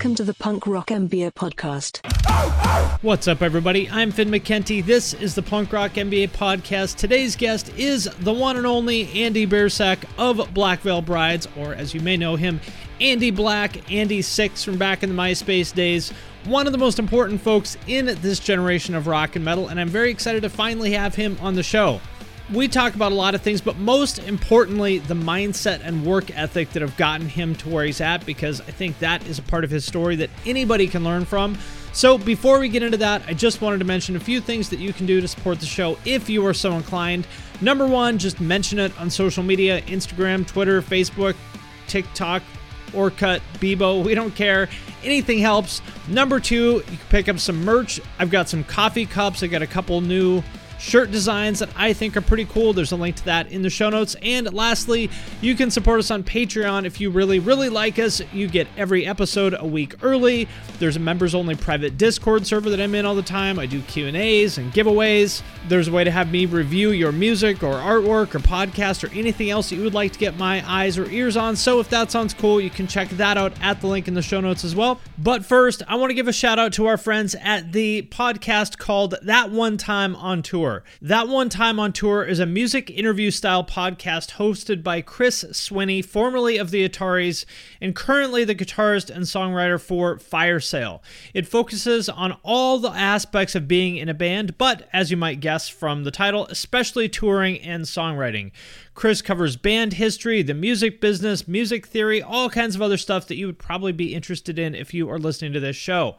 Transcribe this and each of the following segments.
Welcome to the Punk Rock MBA podcast. What's up, everybody? I'm Finn McKenty. This is the Punk Rock MBA podcast. Today's guest is the one and only Andy Biersack of Black Veil Brides, or as you may know him, Andy Black, Andy Six from back in the MySpace days. One of the most important folks in this generation of rock and metal, and I'm very excited to finally have him on the show we talk about a lot of things, but most importantly, the mindset and work ethic that have gotten him to where he's at, because I think that is a part of his story that anybody can learn from. So, before we get into that, I just wanted to mention a few things that you can do to support the show if you are so inclined. Number one, just mention it on social media Instagram, Twitter, Facebook, TikTok, Orkut, Bebo, we don't care. Anything helps. Number two, you can pick up some merch. I've got some coffee cups, I got a couple new shirt designs that I think are pretty cool. There's a link to that in the show notes. And lastly, you can support us on Patreon if you really, really like us. You get every episode a week early. There's a members-only private Discord server that I'm in all the time. I do Q&As and giveaways. There's a way to have me review your music or artwork or podcast or anything else that you would like to get my eyes or ears on. So if that sounds cool, you can check that out at the link in the show notes as well. But first, I want to give a shout out to our friends at the podcast called That One Time on Tour. Tour. That One Time on Tour is a music interview style podcast hosted by Chris Swinney, formerly of the Ataris and currently the guitarist and songwriter for Fire Sale. It focuses on all the aspects of being in a band, but as you might guess from the title, especially touring and songwriting. Chris covers band history, the music business, music theory, all kinds of other stuff that you would probably be interested in if you are listening to this show.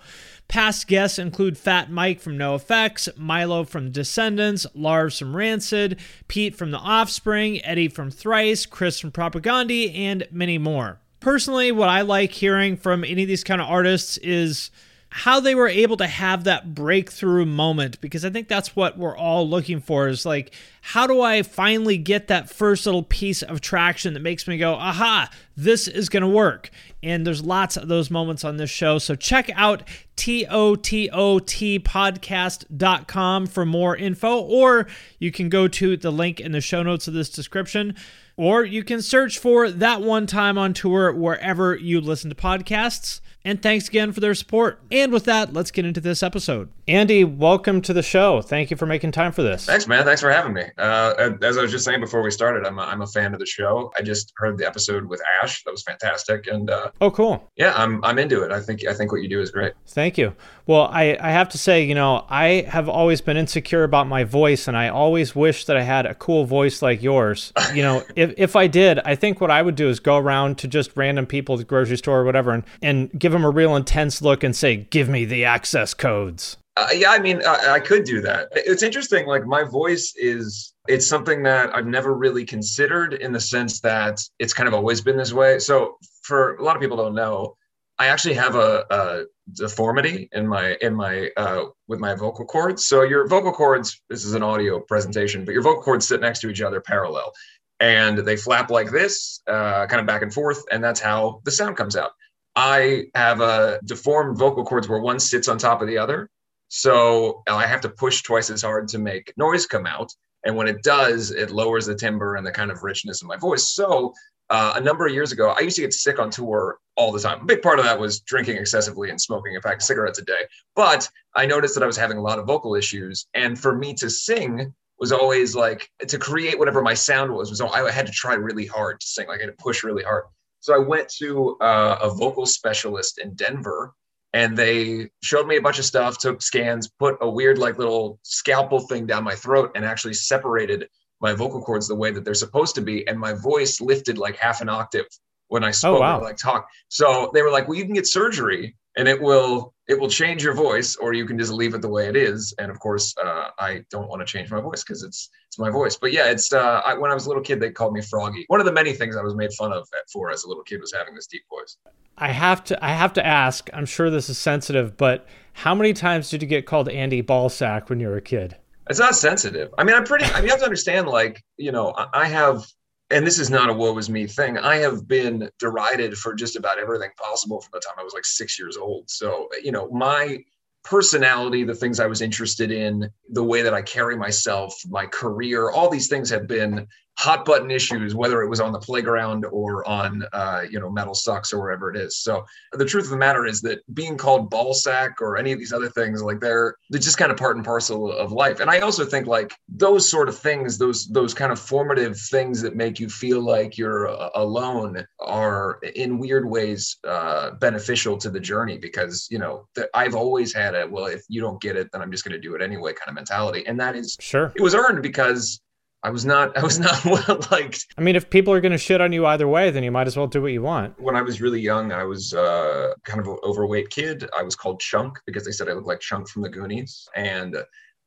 Past guests include Fat Mike from NOFX, Milo from Descendents, Lars from Rancid, Pete from The Offspring, Eddie from Thrice, Chris from Propagandhi, and many more. Personally, what I like hearing from any of these kind of artists is how they were able to have that breakthrough moment because I think that's what we're all looking for is like how do I finally get that first little piece of traction that makes me go aha this is going to work. And there's lots of those moments on this show. So check out tototpodcast.com for more info or you can go to the link in the show notes of this description or you can search for that one time on tour wherever you listen to podcasts and thanks again for their support. And with that, let's get into this episode. Andy, welcome to the show. Thank you for making time for this. Thanks, man. Thanks for having me. Uh, as I was just saying before we started, I'm a, I'm a fan of the show. I just heard the episode with Ash. That was fantastic. And uh, oh, cool. Yeah, I'm I'm into it. I think I think what you do is great. Thank you. Well, I I have to say, you know, I have always been insecure about my voice, and I always wish that I had a cool voice like yours. You know, if if I did, I think what I would do is go around to just random people at the grocery store or whatever, and and give them a real intense look and say, "Give me the access codes." Uh, yeah, I mean, I, I, could do that. It's interesting. Like my voice is, it's something that I've never really considered in the sense that it's kind of always been this way. So for a lot of people don't know, I actually have a, a deformity in my in my uh, with my vocal cords. So your vocal cords, this is an audio presentation, but your vocal cords sit next to each other parallel, and they flap like this, uh, kind of back and forth, and that's how the sound comes out. I have a deformed vocal cords where one sits on top of the other. So I have to push twice as hard to make noise come out. And when it does, it lowers the timbre and the kind of richness of my voice. So uh, a number of years ago, I used to get sick on tour all the time. A big part of that was drinking excessively and smoking a pack of cigarettes a day. But I noticed that I was having a lot of vocal issues. And for me to sing was always like to create whatever my sound was, was I had to try really hard to sing, like I had to push really hard. So I went to uh, a vocal specialist in Denver and they showed me a bunch of stuff, took scans, put a weird like little scalpel thing down my throat and actually separated my vocal cords the way that they're supposed to be. And my voice lifted like half an octave when I oh, spoke oh, wow. or like talk. So they were like, well, you can get surgery and it will it will change your voice or you can just leave it the way it is. And of course uh, i don't want to change my voice because it's it's my voice. But yeah it's uh, I, when i was a little kid they called me froggy. One of the many things i was made fun of for as a little kid was having this deep voice. I have to i have to ask i'm sure this is sensitive but how many times did you get called andy ballsack when you were a kid? It's not sensitive. I mean i'm pretty i mean you have to understand like you know i have and this is not a woe is me thing. I have been derided for just about everything possible from the time I was like six years old. So, you know, my personality, the things I was interested in, the way that I carry myself, my career, all these things have been hot button issues, whether it was on the playground or on, uh, you know, MetalSucks or wherever it is. So the truth of the matter is that being called ball sack or any of these other things, like they're they're just kind of part and parcel of life. And I also think like those sort of things, those those kind of formative things that make you feel like you're uh, alone, are in weird ways uh, beneficial to the journey because you know I've always had a well, if you don't get it, then I'm just going to do it anyway kind of mentality, and that is sure it was earned because I was not I was not well liked. I mean, if people are going to shit on you either way, then you might as well do what you want. When I was really young, I was uh, kind of an overweight kid. I was called Chunk because they said I looked like Chunk from the Goonies, and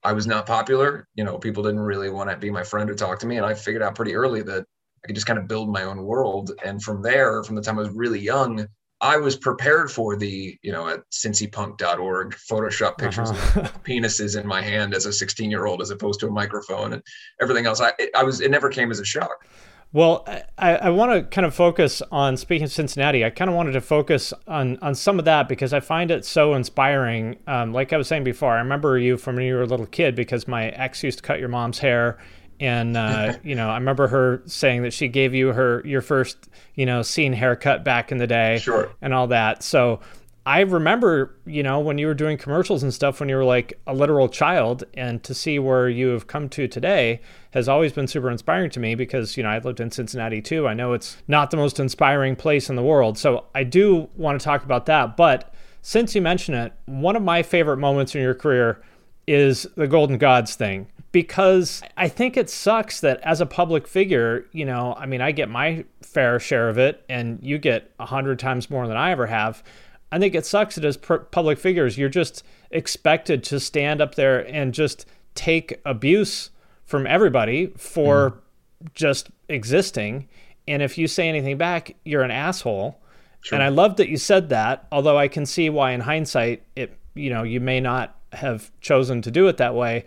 I was not popular. You know, people didn't really want to be my friend or talk to me, and I figured out pretty early that I could just kind of build my own world. And from there, from the time I was really young, I was prepared for the, you know, at cincypunk.org Photoshop pictures uh-huh. of penises in my hand as a 16 year old, as opposed to a microphone and everything else. I, I was, it never came as a shock. Well, I, I want to kind of focus on speaking of Cincinnati. I kind of wanted to focus on on some of that because I find it so inspiring. Um, like I was saying before, I remember you from when you were a little kid because my ex used to cut your mom's hair and uh, you know, I remember her saying that she gave you her your first, you know, scene haircut back in the day, sure, and all that. So I remember, you know, when you were doing commercials and stuff when you were like a literal child, and to see where you have come to today has always been super inspiring to me because, you know, I lived in Cincinnati too. I know it's not the most inspiring place in the world. So I do want to talk about that. But since you mention it, one of my favorite moments in your career is the Golden Gods thing because I think it sucks that as a public figure, you know, I mean, I get my fair share of it and you get a hundred times more than I ever have. I think it sucks that as public figures, you're just expected to stand up there and just take abuse from everybody for mm. just existing. And if you say anything back, you're an asshole. Sure. And I love that you said that, although I can see why in hindsight it you know, you may not have chosen to do it that way.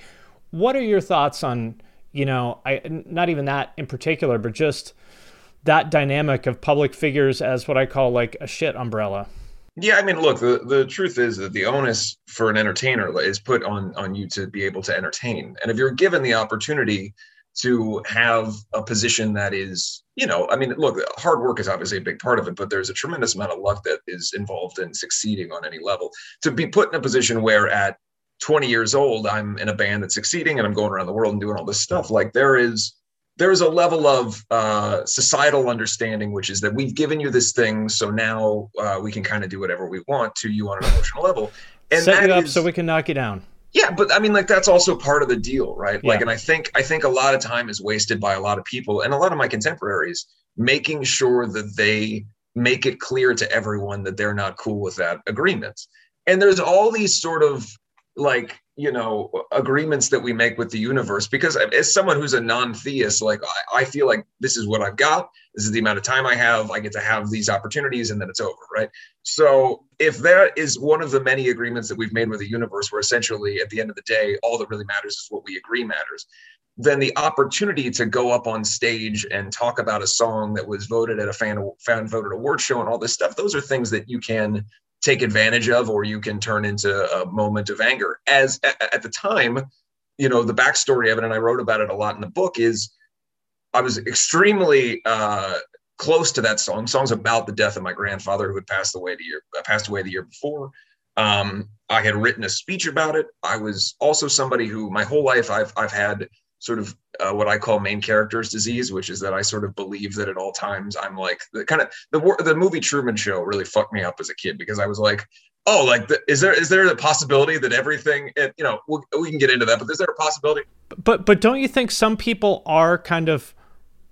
What are your thoughts on, you know, I not even that in particular, but just that dynamic of public figures as what I call like a shit umbrella? Yeah, I mean, look, the, the truth is that the onus for an entertainer is put on on you to be able to entertain. And if you're given the opportunity to have a position that is, you know, I mean, look, hard work is obviously a big part of it, but there's a tremendous amount of luck that is involved in succeeding on any level. To be put in a position where at 20 years old, I'm in a band that's succeeding and I'm going around the world and doing all this stuff. Like there is there is a level of uh, societal understanding, which is that we've given you this thing, so now uh, we can kind of do whatever we want to you on an emotional level. And set you up is, so we can knock you down. Yeah, but I mean, like that's also part of the deal, right? Yeah. Like, and I think I think a lot of time is wasted by a lot of people and a lot of my contemporaries making sure that they make it clear to everyone that they're not cool with that agreement. And there's all these sort of like you know agreements that we make with the universe because as someone who's a non-theist like I, I, feel like this is what i've got. This is the amount of time i have. I get to have these opportunities and then it's over right? So if that is one of the many agreements that we've made with the universe where essentially at the end of the day all that really matters is what we agree matters then the opportunity to go up on stage and talk about a song that was voted at a fan fan voted award show and all this stuff those are things that you can take advantage of or you can turn into a moment of anger. As at, the time you know the backstory of it and i wrote about it a lot in the book is i was extremely uh, close to that song. Songs about the death of my grandfather who had passed away the year uh, passed away the year before. Um, i had written a speech about it. I was also somebody who my whole life i've i've had sort of uh, what I call main character's disease, which is that I sort of believe that at all times I'm like the kind of the the movie Truman Show really fucked me up as a kid because I was like, oh, like the, is there is there a possibility that everything it, you know we'll, we can get into that, but is there a possibility? But but don't you think some people are kind of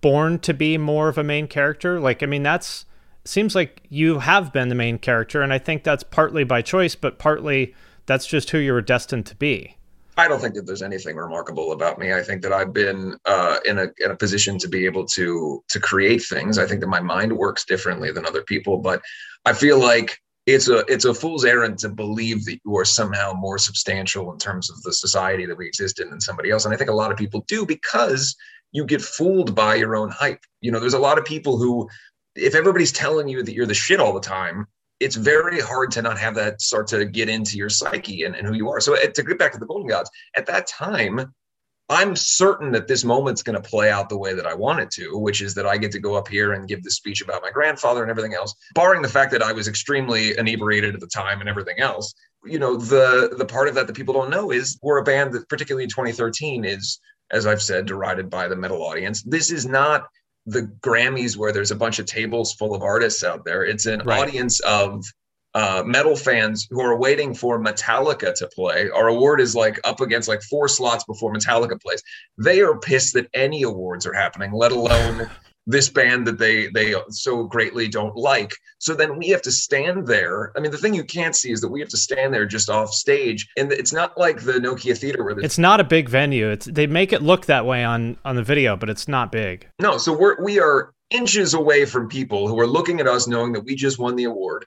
born to be more of a main character? Like I mean that's seems like you have been the main character, and I think that's partly by choice, but partly that's just who you were destined to be. I don't think that there's anything remarkable about me. I think that I've been uh, in a in a position to be able to to create things. I think that my mind works differently than other people, but I feel like it's a it's a fool's errand to believe that you are somehow more substantial in terms of the society that we exist in than somebody else. And I think a lot of people do because you get fooled by your own hype. You know, there's a lot of people who, if everybody's telling you that you're the shit all the time, it's very hard to not have that start to get into your psyche and, and who you are. So to get back to the Golden Gods, at that time, I'm certain that this moment's going to play out the way that I want it to, which is that I get to go up here and give this speech about my grandfather and everything else, barring the fact that I was extremely inebriated at the time and everything else. You know, the the part of that that people don't know is we're a band that, particularly in 2013, is, as I've said, derided by the metal audience. This is not the Grammys where there's a bunch of tables full of artists out there. It's an right. audience of uh, metal fans who are waiting for Metallica to play. Our award is like up against like four slots before Metallica plays. They are pissed that any awards are happening, let alone this band that they they so greatly don't like. So then we have to stand there. I mean, the thing you can't see is that we have to stand there just off stage, and it's not like the Nokia Theater where it's not a big venue. It's they make it look that way on on the video, but it's not big. No, so we're we are inches away from people who are looking at us knowing that we just won the award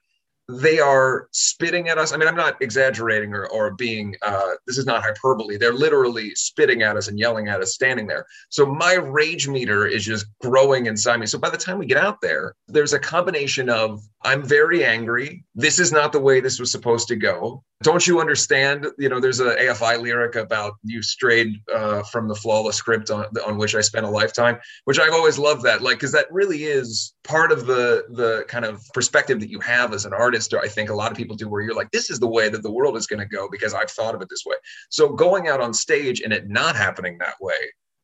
they are spitting at us. I mean, I'm not exaggerating or, or being, uh, this is not hyperbole. They're literally spitting at us and yelling at us standing there. So my rage meter is just growing inside me. So by the time we get out there, there's a combination of I'm very angry. This is not the way this was supposed to go. Don't you understand? You know, there's a AFI lyric about you strayed uh, from the flawless script on, on which I spent a lifetime, which I've always loved that, like, because that really is part of the the kind of perspective that you have as an artist. I think a lot of people do, where you're like, this is the way that the world is going to go because I've thought of it this way. So going out on stage and it not happening that way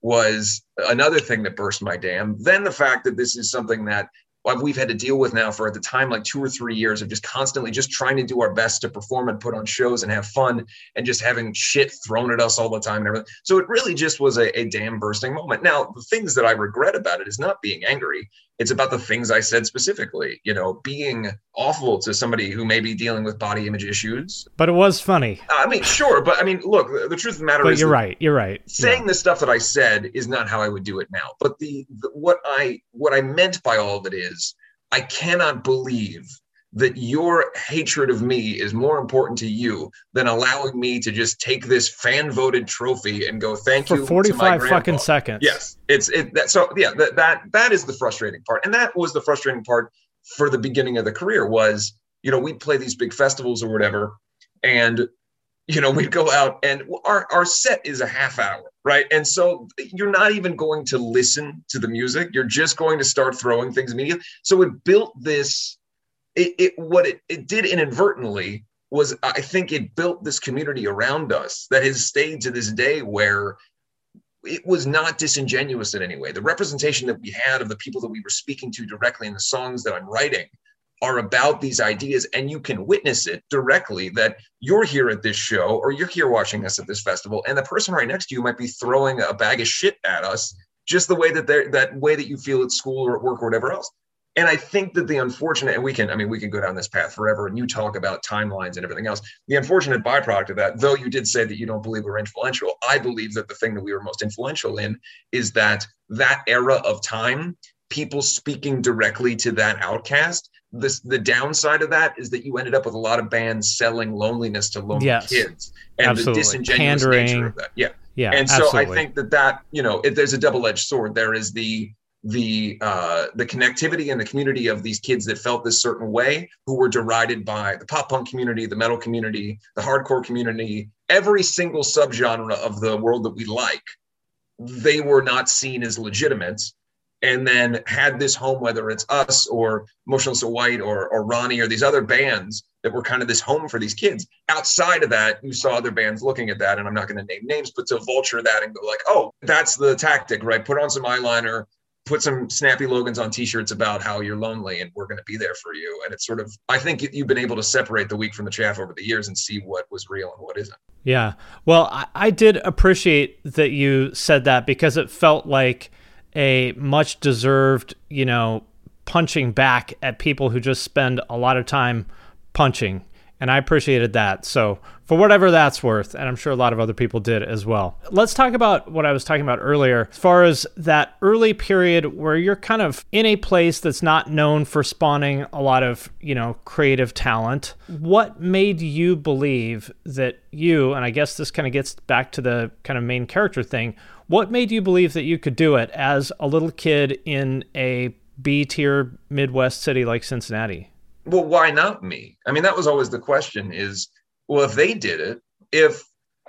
was another thing that burst my dam. Then the fact that this is something that we've had to deal with now for at the time like two or three years of just constantly just trying to do our best to perform and put on shows and have fun and just having shit thrown at us all the time and everything. So it really just was a, a damn bursting moment. Now, the things that I regret about it is not being angry. It's about the things I said specifically, you know, being awful to somebody who may be dealing with body image issues. But it was funny. I mean, sure, but I mean, look, the truth of the matter but is you're right. You're right. Saying yeah. the stuff that I said is not how I would do it now. But the, the what I what I meant by all of it is I cannot believe that your hatred of me is more important to you than allowing me to just take this fan voted trophy and go thank you. for you 45 fucking seconds. Yes. It's it that so yeah that that that is the frustrating part. And that was the frustrating part for the beginning of the career was, you know, we'd play these big festivals or whatever and you know, we'd go out and our our set is a half hour, right? And so you're not even going to listen to the music. You're just going to start throwing things immediately. So it built this it, it what it, it did inadvertently was I think it built this community around us that has stayed to this day where it was not disingenuous in any way. The representation that we had of the people that we were speaking to directly in the songs that I'm writing are about these ideas and you can witness it directly that you're here at this show or you're here watching us at this festival and the person right next to you might be throwing a bag of shit at us just the way that they're that way that you feel at school or at work or whatever else and I think that the unfortunate, and we can, I mean, we can go down this path forever, and you talk about timelines and everything else. The unfortunate byproduct of that, though you did say that you don't believe we're influential, I believe that the thing that we were most influential in is that that era of time, people speaking directly to that outcast. This the downside of that is that you ended up with a lot of bands selling loneliness to lonely yes, kids and absolutely. the disingenuous Pandering. nature of that. Yeah, yeah. And so absolutely. I think that that you know, if there's a double-edged sword. There is the the uh, the connectivity and the community of these kids that felt this certain way, who were derided by the pop punk community, the metal community, the hardcore community, every single subgenre of the world that we like, they were not seen as legitimate. And then had this home, whether it's us or Motionless of White or, or Ronnie or these other bands that were kind of this home for these kids. Outside of that, you saw other bands looking at that, and I'm not going to name names, but to vulture that and go like, oh, that's the tactic, right? Put on some eyeliner, put some snappy logans on t-shirts about how you're lonely and we're going to be there for you. And it's sort of i think you've been able to separate the wheat from the chaff over the years and see what was real and what isn't. Yeah. Well i, I did appreciate that you said that because it felt like a much deserved you know punching back at people who just spend a lot of time punching and I appreciated that. So, for whatever that's worth, and I'm sure a lot of other people did as well. Let's talk about what I was talking about earlier, as far as that early period where you're kind of in a place that's not known for spawning a lot of, you know, creative talent. What made you believe that you, and I guess this kind of gets back to the kind of main character thing, what made you believe that you could do it as a little kid in a B tier Midwest city like Cincinnati? Well why not me i mean that was always the question is well if they did it if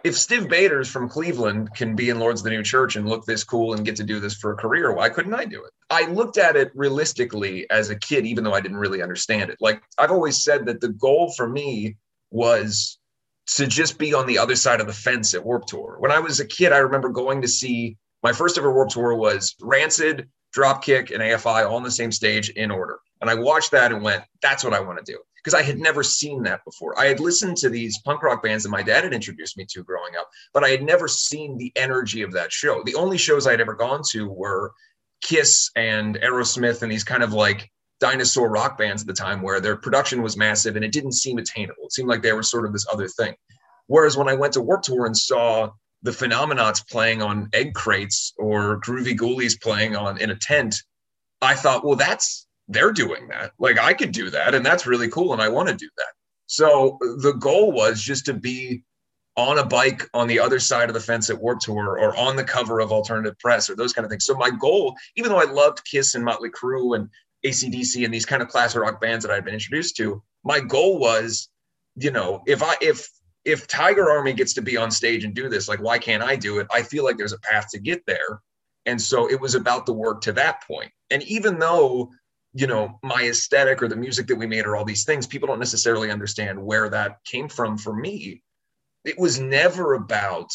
if Stiv Bators from Cleveland can be in Lords of the New Church and look this cool and get to do this for a career, why couldn't I do it? I looked at it realistically as a kid, even though I didn't really understand it. Like I've always said that the goal for me was to just be on the other side of the fence at Warped Tour. When I was a kid, I remember going to see my first ever Warped Tour was Rancid, Dropkick, and AFI all on the same stage in order. And I watched that and went, that's what I want to do because I had never seen that before. I had listened to these punk rock bands that my dad had introduced me to growing up, but I had never seen the energy of that show. The only shows I had ever gone to were Kiss and Aerosmith and these kind of like dinosaur rock bands at the time where their production was massive and it didn't seem attainable. It seemed like they were sort of this other thing. Whereas when I went to Warped Tour and saw the Phenomenauts playing on egg crates or Groovy Ghoulies playing on in a tent, I thought, well, that's they're doing that. Like I could do that, and that's really cool, and I want to do that. So the goal was just to be on a bike on the other side of the fence at Warped Tour or on the cover of Alternative Press or those kind of things. So my goal, even though I loved Kiss and Motley Crue and ACDC and these kind of classic rock bands that I'd been introduced to, my goal was, you know, if I if if Tiger Army gets to be on stage and do this, like why can't I do it? I feel like there's a path to get there. And so it was about the work to that point. And even though you know my aesthetic or the music that we made or all these things people don't necessarily understand where that came from. For me it was never about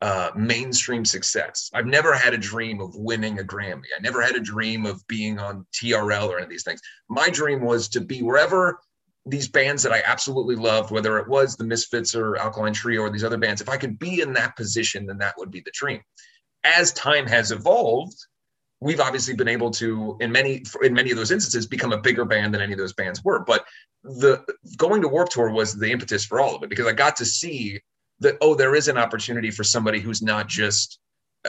uh, mainstream success. I've never had a dream of winning a grammy. I never had a dream of being on trl or any of these things. My dream was to be wherever these bands that i absolutely loved whether it was the misfits or alkaline trio or these other bands if i could be in that position then that would be the dream. As time has evolved we've obviously been able to in many in many of those instances become a bigger band than any of those bands were. But the going to warped tour was the impetus for all of it because i got to see that oh there is an opportunity for somebody who's not just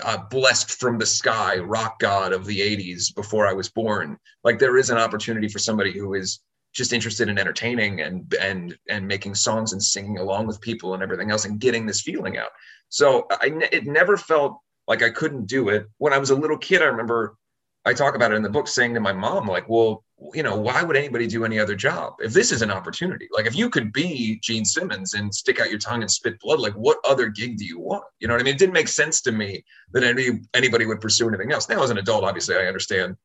uh, blessed from the sky rock god of the 80s before i was born. Like there is an opportunity for somebody who is just interested in entertaining and and and making songs and singing along with people and everything else and getting this feeling out. So i it never felt like I couldn't do it. When I was a little kid, I remember I talk about it in the book saying to my mom, like, well, you know, why would anybody do any other job? If this is an opportunity, like if you could be Gene Simmons and stick out your tongue and spit blood, like what other gig do you want? You know what I mean? It didn't make sense to me that any anybody would pursue anything else. Now, as an adult, obviously, I understand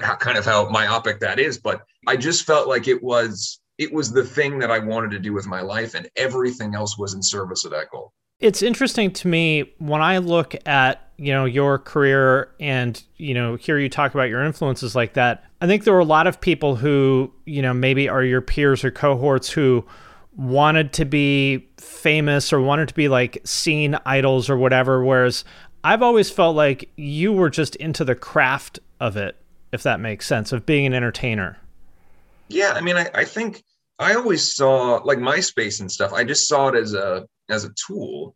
how kind of how myopic that is, but I just felt like it was it was the thing that I wanted to do with my life, and everything else was in service of that goal. It's interesting to me when I look at you know your career and you know hear you talk about your influences like that. I think there were a lot of people who you know maybe are your peers or cohorts who wanted to be famous or wanted to be like scene idols or whatever whereas i've always felt like you were just into the craft of it if that makes sense of being an entertainer. Yeah i mean i, I think i always saw like myspace and stuff i just saw it as a as a tool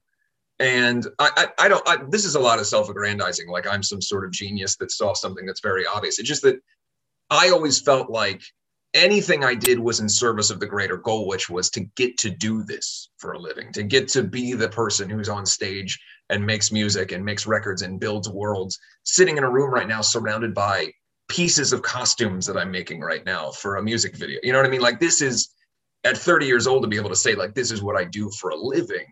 and I, I, I don't. I, this is a lot of self-aggrandizing, like I'm some sort of genius that saw something that's very obvious. It's just that I always felt like anything I did was in service of the greater goal, which was to get to do this for a living, to get to be the person who's on stage and makes music and makes records and builds worlds, sitting in a room right now surrounded by pieces of costumes that I'm making right now for a music video. You know what I mean? Like this is at 30 years old to be able to say like this is what I do for a living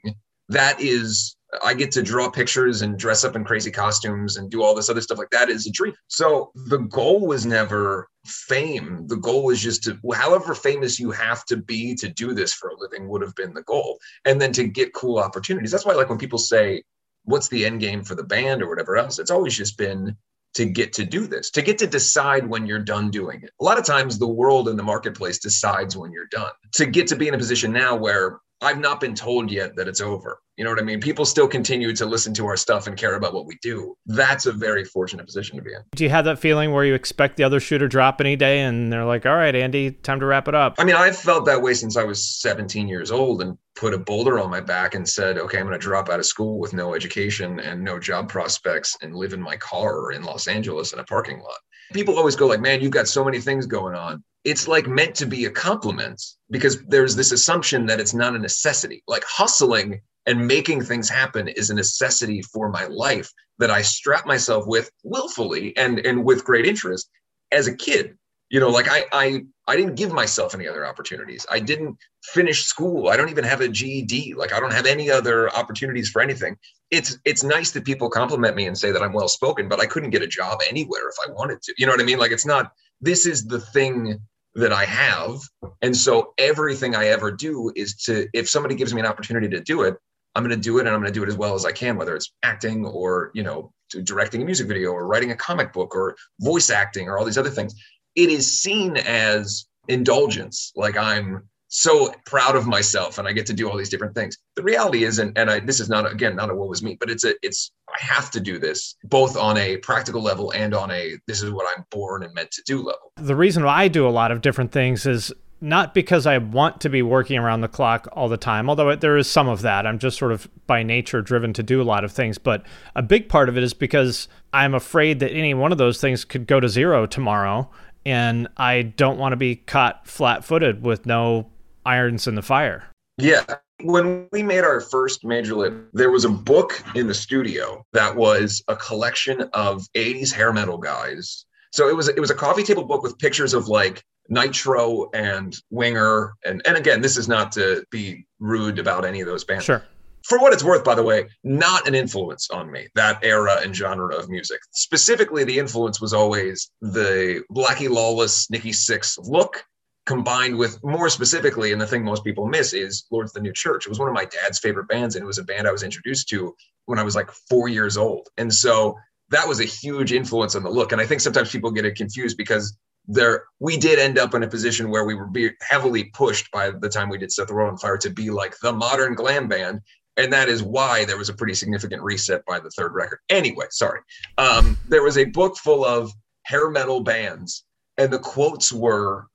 that is I get to draw pictures and dress up in crazy costumes and do all this other stuff like that is a dream. So the goal was never fame. The goal was just to, however famous you have to be to do this for a living would have been the goal. And then to get cool opportunities. That's why, like, when people say, what's the end game for the band or whatever else, it's always just been to get to do this, to get to decide when you're done doing it. A lot of times the world and the marketplace decides when you're done. To get to be in a position now where I've not been told yet that it's over. You know what I mean? People still continue to listen to our stuff and care about what we do. That's a very fortunate position to be in. Do you have that feeling where you expect the other shoe to drop any day and they're like, all right, Andy, time to wrap it up? I mean, I've felt that way since I was 17 years old and put a boulder on my back and said, okay, I'm going to drop out of school with no education and no job prospects and live in my car in Los Angeles in a parking lot. People always go like, man, you've got so many things going on it's like meant to be a compliment because there's this assumption that it's not a necessity. Like hustling and making things happen is a necessity for my life that I strap myself with willfully and and with great interest as a kid. You know, like I I I didn't give myself any other opportunities. I didn't finish school. I don't even have a GED. Like I don't have any other opportunities for anything. It's it's nice that people compliment me and say that I'm well spoken, but I couldn't get a job anywhere if I wanted to. You know what I mean? Like it's not this is the thing that I have. And so everything I ever do is to if somebody gives me an opportunity to do it, I'm going to do it and I'm going to do it as well as I can, whether it's acting or, you know, directing a music video or writing a comic book or voice acting or all these other things. It is seen as indulgence. Like I'm so proud of myself and I get to do all these different things. The reality is, and, and I, this is not, again, not a what was me, but it's a, it's, I have to do this both on a practical level and on a, this is what I'm born and meant to do level. The reason why I do a lot of different things is not because I want to be working around the clock all the time, although there is some of that. I'm just sort of by nature driven to do a lot of things. But a big part of it is because I'm afraid that any one of those things could go to zero tomorrow. And I don't want to be caught flat footed with no irons in the fire. Yeah. When we made our first Major Lip, there was a book in the studio that was a collection of 80s hair metal guys. So it was it was a coffee table book with pictures of like Nitro and Winger. And, and again, this is not to be rude about any of those bands. Sure. For what it's worth, by the way, not an influence on me, that era and genre of music. Specifically, the influence was always the Blackie Lawless, Nikki Sixx look, combined with more specifically, and the thing most people miss is Lord's the New Church. It was one of my dad's favorite bands, and it was a band I was introduced to when I was like four years old. And so that was a huge influence on the look. And I think sometimes people get it confused because there we did end up in a position where we were heavily pushed by the time we did set the world on fire to be like the modern glam band and that is why there was a pretty significant reset by the third record. Anyway sorry. Um, there was a book full of hair metal bands and the quotes were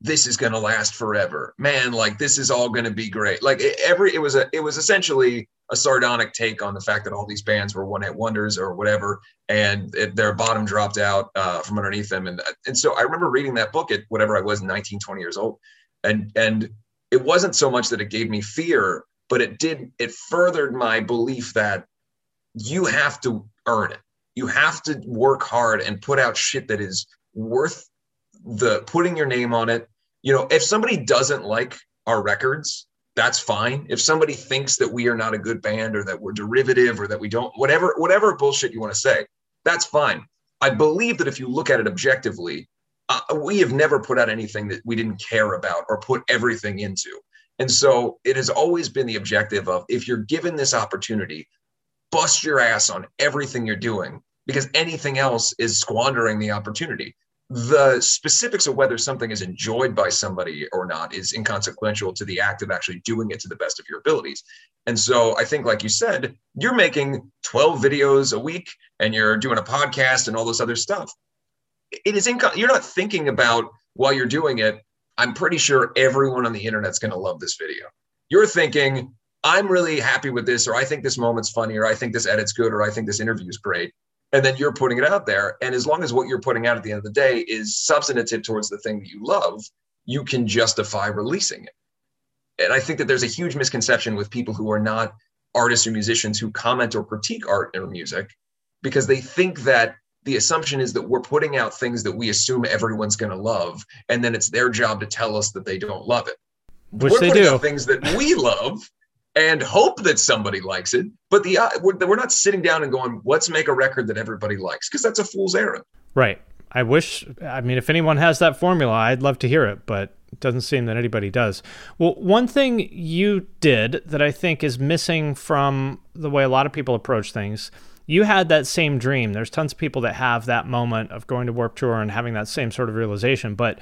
this is going to last forever. Man like this is all going to be great. Like every it was a it was essentially a sardonic take on the fact that all these bands were one hit wonders or whatever, and it, their bottom dropped out uh, from underneath them. And and so I remember reading that book at whatever I was, 19, 20 years old, and and it wasn't so much that it gave me fear, but it did it furthered my belief that you have to earn it. You have to work hard and put out shit that is worth the putting your name on it. You know, if somebody doesn't like our records, that's fine. If somebody thinks that we are not a good band or that we're derivative or that we don't, whatever, whatever bullshit you want to say, that's fine. I believe that if you look at it objectively, uh, we have never put out anything that we didn't care about or put everything into. And so it has always been the objective of if you're given this opportunity, bust your ass on everything you're doing because anything else is squandering the opportunity the specifics of whether something is enjoyed by somebody or not is inconsequential to the act of actually doing it to the best of your abilities. And so I think, like you said, you're making 12 videos a week and you're doing a podcast and all this other stuff. It is income. You're not thinking about while you're doing it. I'm pretty sure everyone on the internet's going to love this video. You're thinking, I'm really happy with this, or I think this moment's funny, or I think this edit's good, or I think this interview is great and then you're putting it out there and as long as what you're putting out at the end of the day is substantive towards the thing that you love you can justify releasing it and i think that there's a huge misconception with people who are not artists or musicians who comment or critique art or music because they think that the assumption is that we're putting out things that we assume everyone's going to love and then it's their job to tell us that they don't love it which we're they putting do out things that we love and hope that somebody likes it. But the uh, we're, we're not sitting down and going, let's make a record that everybody likes, because that's a fool's errand. Right. I wish, I mean, if anyone has that formula, I'd love to hear it, but it doesn't seem that anybody does. Well, one thing you did that I think is missing from the way a lot of people approach things, you had that same dream. There's tons of people that have that moment of going to Warped Tour and having that same sort of realization, but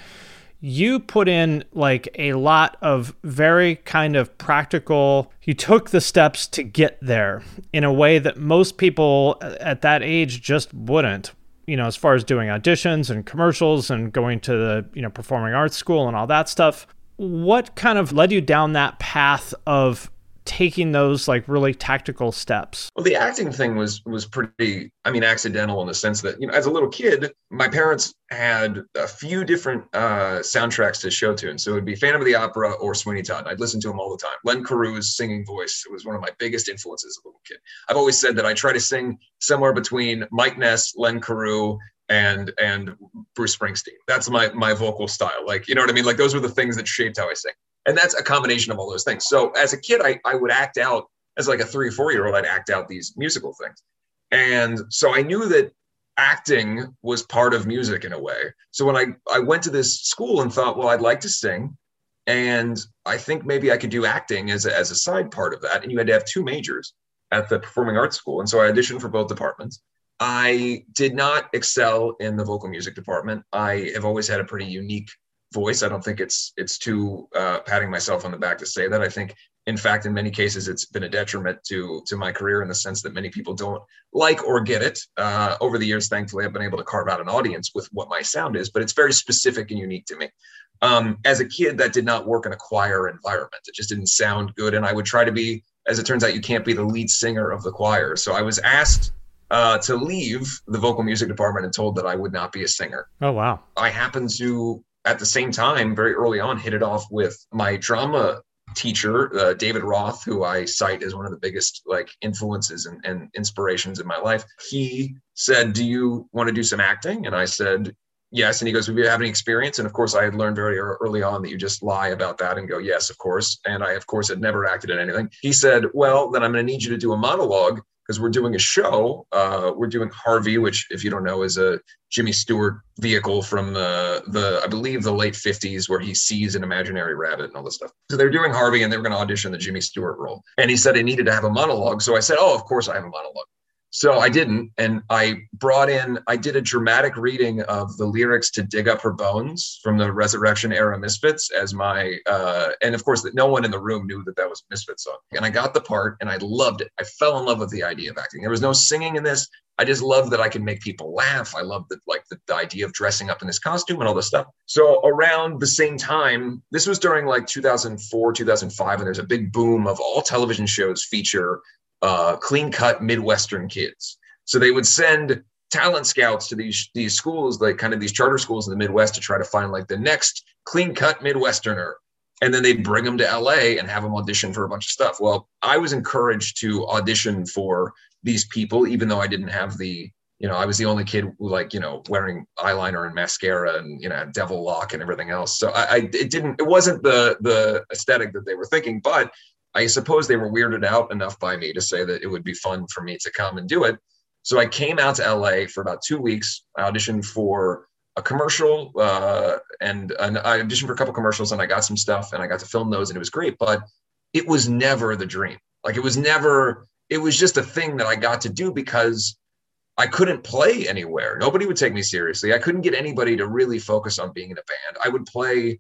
you put in like a lot of very kind of practical you took the steps to get there in a way that most people at that age just wouldn't you know as far as doing auditions and commercials and going to the you know performing arts school and all that stuff what kind of led you down that path of taking those like really tactical steps? Well, the acting thing was was pretty, I mean, accidental in the sense that you know, as a little kid, my parents had a few different uh, soundtracks to show tunes. So it would be Phantom of the Opera or Sweeney Todd. I'd listen to them all the time. Len Cariou's singing voice was one of my biggest influences as a little kid. I've always said that I try to sing somewhere between Mike Ness, Len Cariou, and and Bruce Springsteen. That's my my vocal style. Like, you know what I mean? Like those were the things that shaped how I sing. And that's a combination of all those things. So as a kid, I, I would act out as like a three or four year old, I'd act out these musical things. And so I knew that acting was part of music in a way. So when I, I went to this school and thought, well, I'd like to sing. And I think maybe I could do acting as a, as a side part of that. And you had to have two majors at the performing arts school. And so I auditioned for both departments. I did not excel in the vocal music department. I have always had a pretty unique voice. I don't think it's it's too uh, patting myself on the back to say that. I think, in fact, in many cases, it's been a detriment to to my career in the sense that many people don't like or get it. Uh, over the years, thankfully, I've been able to carve out an audience with what my sound is, but it's very specific and unique to me. Um, as a kid, that did not work in a choir environment. It just didn't sound good, and I would try to be. As it turns out, you can't be the lead singer of the choir. So I was asked uh, to leave the vocal music department and told that I would not be a singer. Oh, wow. I happened to, at the same time, very early on, hit it off with my drama teacher, uh, David Roth, who I cite as one of the biggest like influences and, and inspirations in my life. He said, Do you want to do some acting? And I said, Yes. And he goes, Have you have any experience? And of course, I had learned very early on that you just lie about that and go, Yes, of course. And I, of course, had never acted in anything. He said, Well, then I'm going to need you to do a monologue because we're doing a show. Uh, we're doing Harvey, which, if you don't know, is a Jimmy Stewart vehicle from the the I believe the late '50s, where he sees an imaginary rabbit and all this stuff. So they're doing Harvey, and they were going to audition the Jimmy Stewart role. And he said he needed to have a monologue. So I said, "Oh, of course I have a monologue." So I didn't. And I brought in, I did a dramatic reading of the lyrics to Dig Up Her Bones from the Resurrection era Misfits as my, uh, and of course, that no one in the room knew that that was a Misfits song. And I got the part and I loved it. I fell in love with the idea of acting. There was no singing in this. I just love that I can make people laugh. I love that, like the, the idea of dressing up in this costume and all this stuff. So around the same time, this was during like 2004, 2005, and there's a big boom of all television shows feature uh, clean cut Midwestern kids. So they would send talent scouts to these these schools, like kind of these charter schools in the Midwest, to try to find like the next clean cut Midwesterner. And then they'd bring them to LA and have them audition for a bunch of stuff. Well, I was encouraged to audition for these people, even though I didn't have the, you know, I was the only kid who like, you know, wearing eyeliner and mascara and, you know, devil lock and everything else. So I, I it didn't, it wasn't the the aesthetic that they were thinking, but I suppose they were weirded out enough by me to say that it would be fun for me to come and do it. So I came out to LA for about two weeks. I auditioned for a commercial uh, and, and I auditioned for a couple commercials and I got some stuff and I got to film those and it was great. But it was never the dream. Like it was never, it was just a thing that I got to do because I couldn't play anywhere. Nobody would take me seriously. I couldn't get anybody to really focus on being in a band. I would play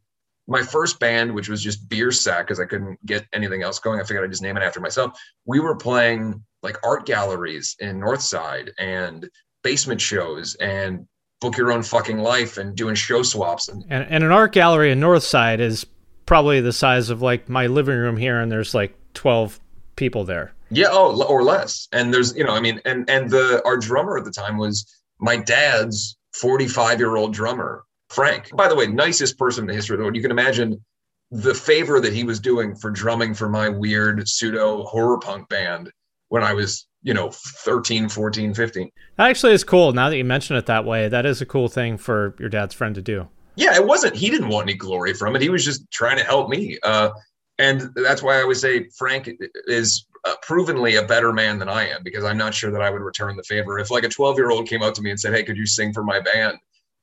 my first band, which was just Biersack, because I couldn't get anything else going. I figured I'd just name it after myself. We were playing like art galleries in Northside and basement shows and book your own fucking life and doing show swaps. And, and, and an art gallery in Northside is probably the size of like my living room here, and there's like 12 people there. Yeah, oh, or less. And there's, you know, I mean, and and the our drummer at the time was my dad's 45 year old drummer Frank. By the way, nicest person in the history of the world. You can imagine the favor that he was doing for drumming for my weird pseudo horror punk band when I was, you know, 13, 14, 15. That actually is cool. Now that you mention it that way, that is a cool thing for your dad's friend to do. Yeah, it wasn't, he didn't want any glory from it. He was just trying to help me. Uh, and that's why I always say Frank is uh, provenly a better man than I am because I'm not sure that I would return the favor. If like a 12 year old came up to me and said, Hey, could you sing for my band?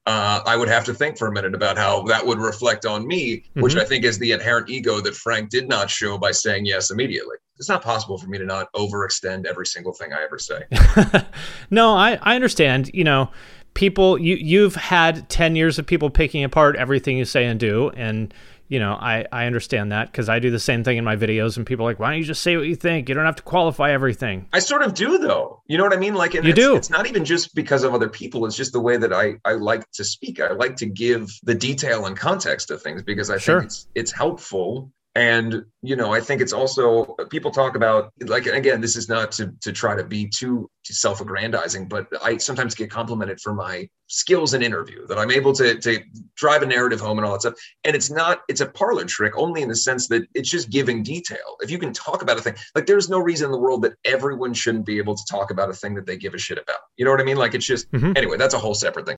Uh, I would have to think for a minute about how that would reflect on me, mm-hmm. which I think is the inherent ego that Frank did not show by saying yes immediately. It's not possible for me to not overextend every single thing I ever say. no, I, I understand. You know, people, you, you've had 10 years of people picking apart everything you say and do. And, you know, I, I understand that because I do the same thing in my videos, and people are like, why don't you just say what you think? You don't have to qualify everything. I sort of do, though. You know what I mean? Like, you it's, do. It's not even just because of other people. It's just the way that I I like to speak. I like to give the detail and context of things because I sure. think it's it's helpful And you know, I think it's also people talk about like again, this is not to to try to be too self-aggrandizing, but I sometimes get complimented for my skills in interview that I'm able to to drive a narrative home and all that stuff. And it's not it's a parlor trick only in the sense that it's just giving detail. If you can talk about a thing, like there's no reason in the world that everyone shouldn't be able to talk about a thing that they give a shit about. You know what I mean? Like it's just mm-hmm. anyway. That's a whole separate thing.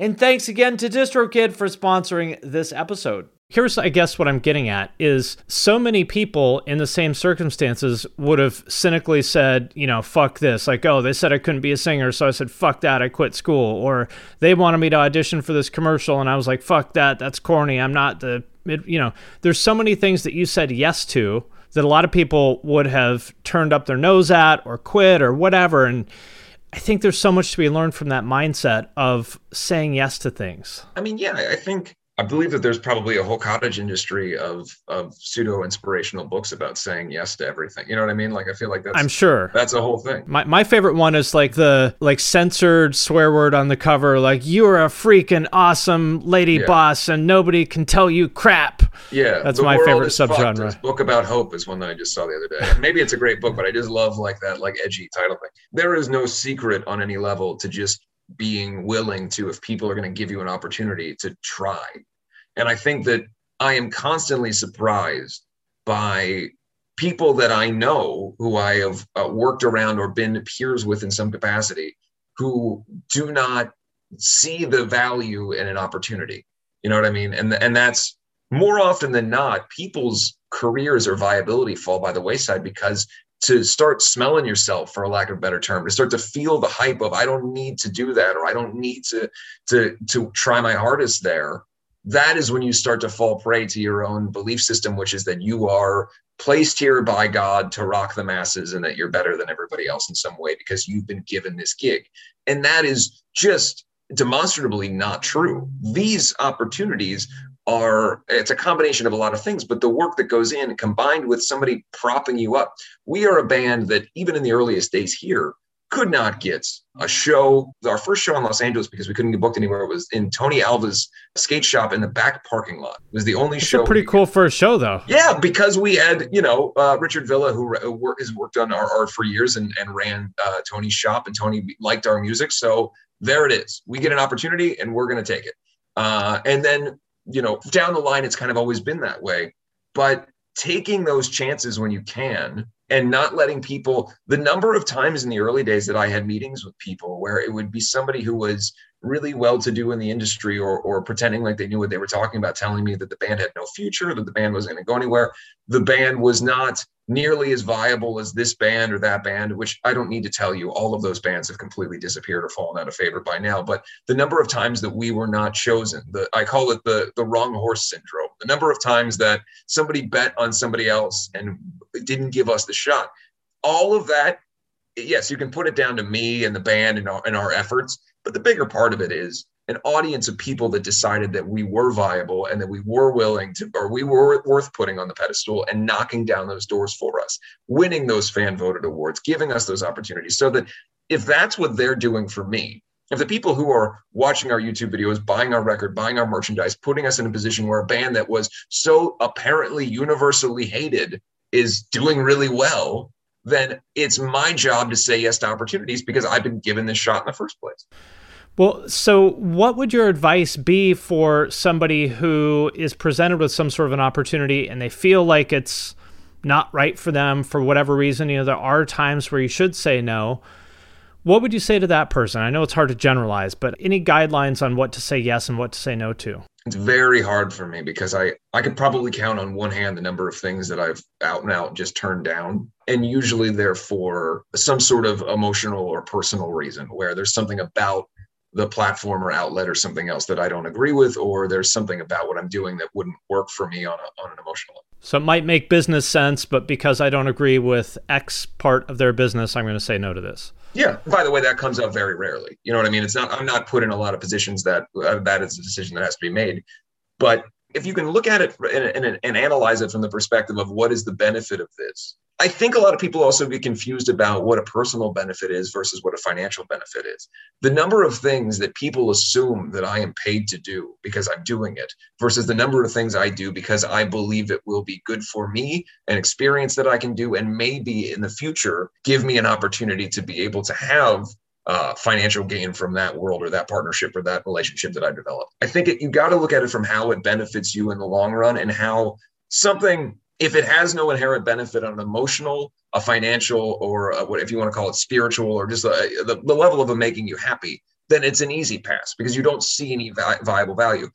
And thanks again to DistroKid for sponsoring this episode. Here's, I guess, what I'm getting at is so many people in the same circumstances would have cynically said, you know, fuck this. Like, oh, they said I couldn't be a singer, so I said, fuck that, I quit school. Or they wanted me to audition for this commercial, and I was like, fuck that, that's corny. I'm not the, you know, there's so many things that you said yes to that a lot of people would have turned up their nose at or quit or whatever. And I think there's so much to be learned from that mindset of saying yes to things. I mean, yeah, I think I believe that there's probably a whole cottage industry of of pseudo inspirational books about saying yes to everything. You know what I mean? Like I feel like that's I'm sure that's a whole thing. My my favorite one is like the like censored swear word on the cover, like you're a freaking awesome lady yeah. boss and nobody can tell you crap. Yeah, that's my favorite subgenre. Book about hope is one that I just saw the other day. Maybe it's a great book, but I just love like that like edgy title thing. There is no secret on any level to just being willing to if people are going to give you an opportunity to try and I think that I am constantly surprised by people that I know who I have uh, worked around or been peers with in some capacity who do not see the value in an opportunity. You know what I mean? And and that's more often than not, people's careers or viability fall by the wayside because to start smelling yourself for a lack of a better term to start to feel the hype of i don't need to do that or i don't need to to to try my hardest there that is when you start to fall prey to your own belief system which is that you are placed here by god to rock the masses and that you're better than everybody else in some way because you've been given this gig. And that is just demonstrably not true. These opportunities are it's a combination of a lot of things but the work that goes in combined with somebody propping you up. We are a band that even in the earliest days here could not get a show our first show in los angeles because we couldn't get booked anywhere was in tony alva's skate shop in the back parking lot it was the only It's show a pretty cool first show, though. yeah, because we had, you know, uh, Richard Villa, who has worked on our art for years and, and ran uh, Tony's shop, and Tony liked our music. So there it is. We get an opportunity and we're going to take it. Uh, and then, you know, down the line, it's kind of always been that way. But taking those chances when you can and not letting people, the number of times in the early days that I had meetings with people where it would be somebody who was really well to do in the industry or, or pretending like they knew what they were talking about, telling me that the band had no future, that the band wasn't going to go anywhere. The band was not nearly as viable as this band or that band, which I don't need to tell you. All of those bands have completely disappeared or fallen out of favor by now. But the number of times that we were not chosen, the I call it the the wrong horse syndrome. The number of times that somebody bet on somebody else and didn't give us the shot. All of that, yes, you can put it down to me and the band and our, and our efforts. But the bigger part of it is an audience of people that decided that we were viable and that we were willing to, or we were worth putting on the pedestal and knocking down those doors for us, winning those fan voted awards, giving us those opportunities. So that if that's what they're doing for me, if the people who are watching our YouTube videos, buying our record, buying our merchandise, putting us in a position where a band that was so apparently universally hated is doing really well, then it's my job to say yes to opportunities because I've been given this shot in the first place. Well, so what would your advice be for somebody who is presented with some sort of an opportunity and they feel like it's not right for them for whatever reason? You know, there are times where you should say no. What would you say to that person? I know it's hard to generalize, but any guidelines on what to say yes and what to say no to? It's mm-hmm. very hard for me because I I could probably count on one hand the number of things that I've out and out just turned down, and usually they're for some sort of emotional or personal reason where there's something about the platform or outlet or something else that I don't agree with, or there's something about what I'm doing that wouldn't work for me on a, on an emotional level. So it might make business sense, but because I don't agree with X part of their business, I'm going to say no to this. Yeah. By the way, that comes up very rarely. You know what I mean? It's not. I'm not put in a lot of positions that uh, that is a decision that has to be made. But if you can look at it and, and, and analyze it from the perspective of what is the benefit of this, I think a lot of people also get confused about what a personal benefit is versus what a financial benefit is. The number of things that people assume that I am paid to do because I'm doing it versus the number of things I do because I believe it will be good for me, an experience that I can do, and maybe in the future give me an opportunity to be able to have uh, financial gain from that world or that partnership or that relationship that I developed. I think it, you got to look at it from how it benefits you in the long run and how something, if it has no inherent benefit on an emotional, a financial, or a, what if you want to call it spiritual, or just a, the, the level of making you happy, then it's an easy pass because you don't see any vi- viable value.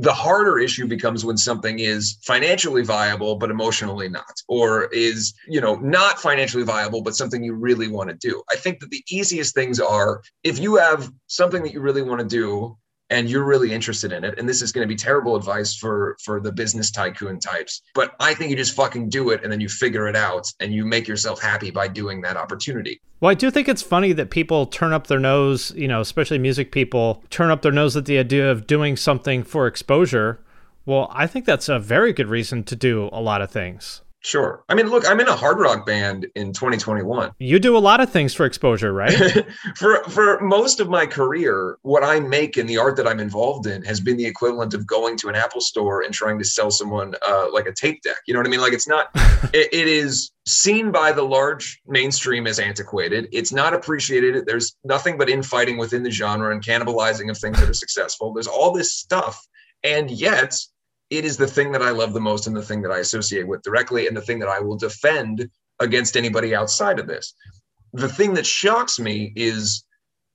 The harder issue becomes when something is financially viable but emotionally not, or is you know not financially viable but something you really want to do. I think that the easiest things are if you have something that you really want to do and you're really interested in it and this is going to be terrible advice for for the business tycoon types but i think you just fucking do it and then you figure it out and you make yourself happy by doing that opportunity Well, I do think it's funny that people turn up their nose, you know, especially music people, turn up their nose at the idea of doing something for exposure. Well, I think that's a very good reason to do a lot of things. Sure. I mean look i'm in a hard rock band in 2021 You do a lot of things for exposure, right? for for most of my career what i make and the art that i'm involved in has been the equivalent of going to an apple store and trying to sell someone uh, like a tape deck. You know what i mean? Like it's not it, it is seen by the large mainstream as antiquated. It's not appreciated. There's nothing but infighting within the genre and cannibalizing of things that are successful. There's all this stuff. And yet it is the thing that i love the most and the thing that i associate with directly and the thing that i will defend against anybody outside of this the thing that shocks me is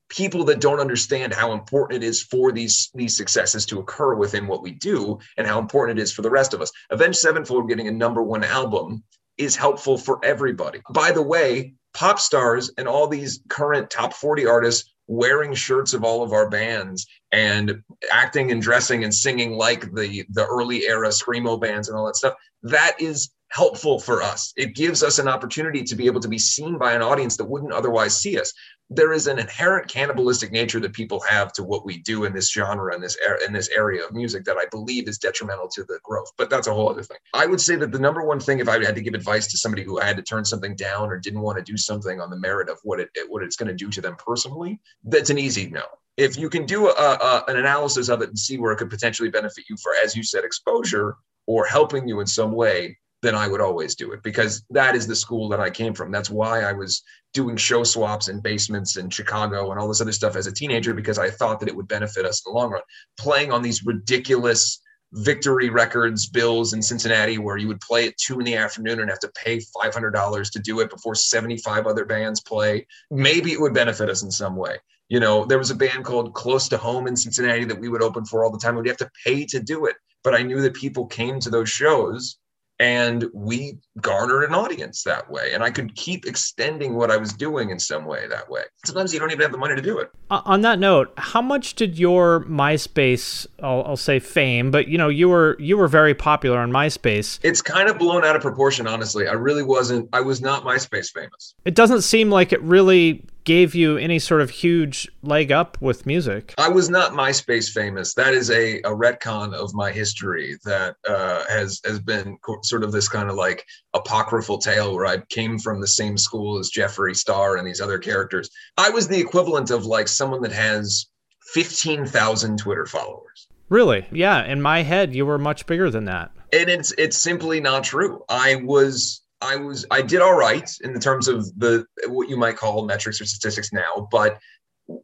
people that don't understand how important it is for these these successes to occur within what we do and how important it is for the rest of us. Avenged Sevenfold getting a number one album is helpful for everybody. By the way, pop stars and all these current top 40 artists wearing shirts of all of our bands and acting and dressing and singing like the the early era screamo bands and all that stuff. That is helpful for us it gives us an opportunity to be able to be seen by an audience that wouldn't otherwise see us there is an inherent cannibalistic nature that people have to what we do in this genre and this er, in this area of music that I believe is detrimental to the growth. But that's a whole other thing. I would say that the number one thing, if I had to give advice to somebody who had to turn something down or didn't want to do something on the merit of what it what it's going to do to them personally, that's an easy no. If you can do a, a, an analysis of it and see where it could potentially benefit you for, as you said, exposure or helping you in some way, then I would always do it because that is the school that I came from. That's why I was doing show swaps in basements in Chicago and all this other stuff as a teenager because I thought that it would benefit us in the long run. Playing on these ridiculous victory records bills in Cincinnati where you would play at two in the afternoon and have to pay $500 to do it before 75 other bands play. Maybe it would benefit us in some way. You know, there was a band called Close to Home in Cincinnati that we would open for all the time. We'd have to pay to do it. But I knew that people came to those shows and we garnered an audience that way. And i could keep extending what i was doing in some way that way. Sometimes you don't even have the money to do it. On that note how much did your myspace I'll, I'll, say fame but you know you were you were very popular on myspace. It's kind of blown out of proportion honestly. I really wasn't i was not myspace famous. It doesn't seem like it really gave you any sort of huge leg up with music. I was not MySpace famous. That is a, a retcon of my history that uh, has has been co- sort of this kind of like apocryphal tale where I came from the same school as Jeffree Star and these other characters. I was the equivalent of like someone that has fifteen thousand Twitter followers. Really? Yeah. In my head, you were much bigger than that. And it's it's simply not true. I was I was I did all right in the terms of the what you might call metrics or statistics now, but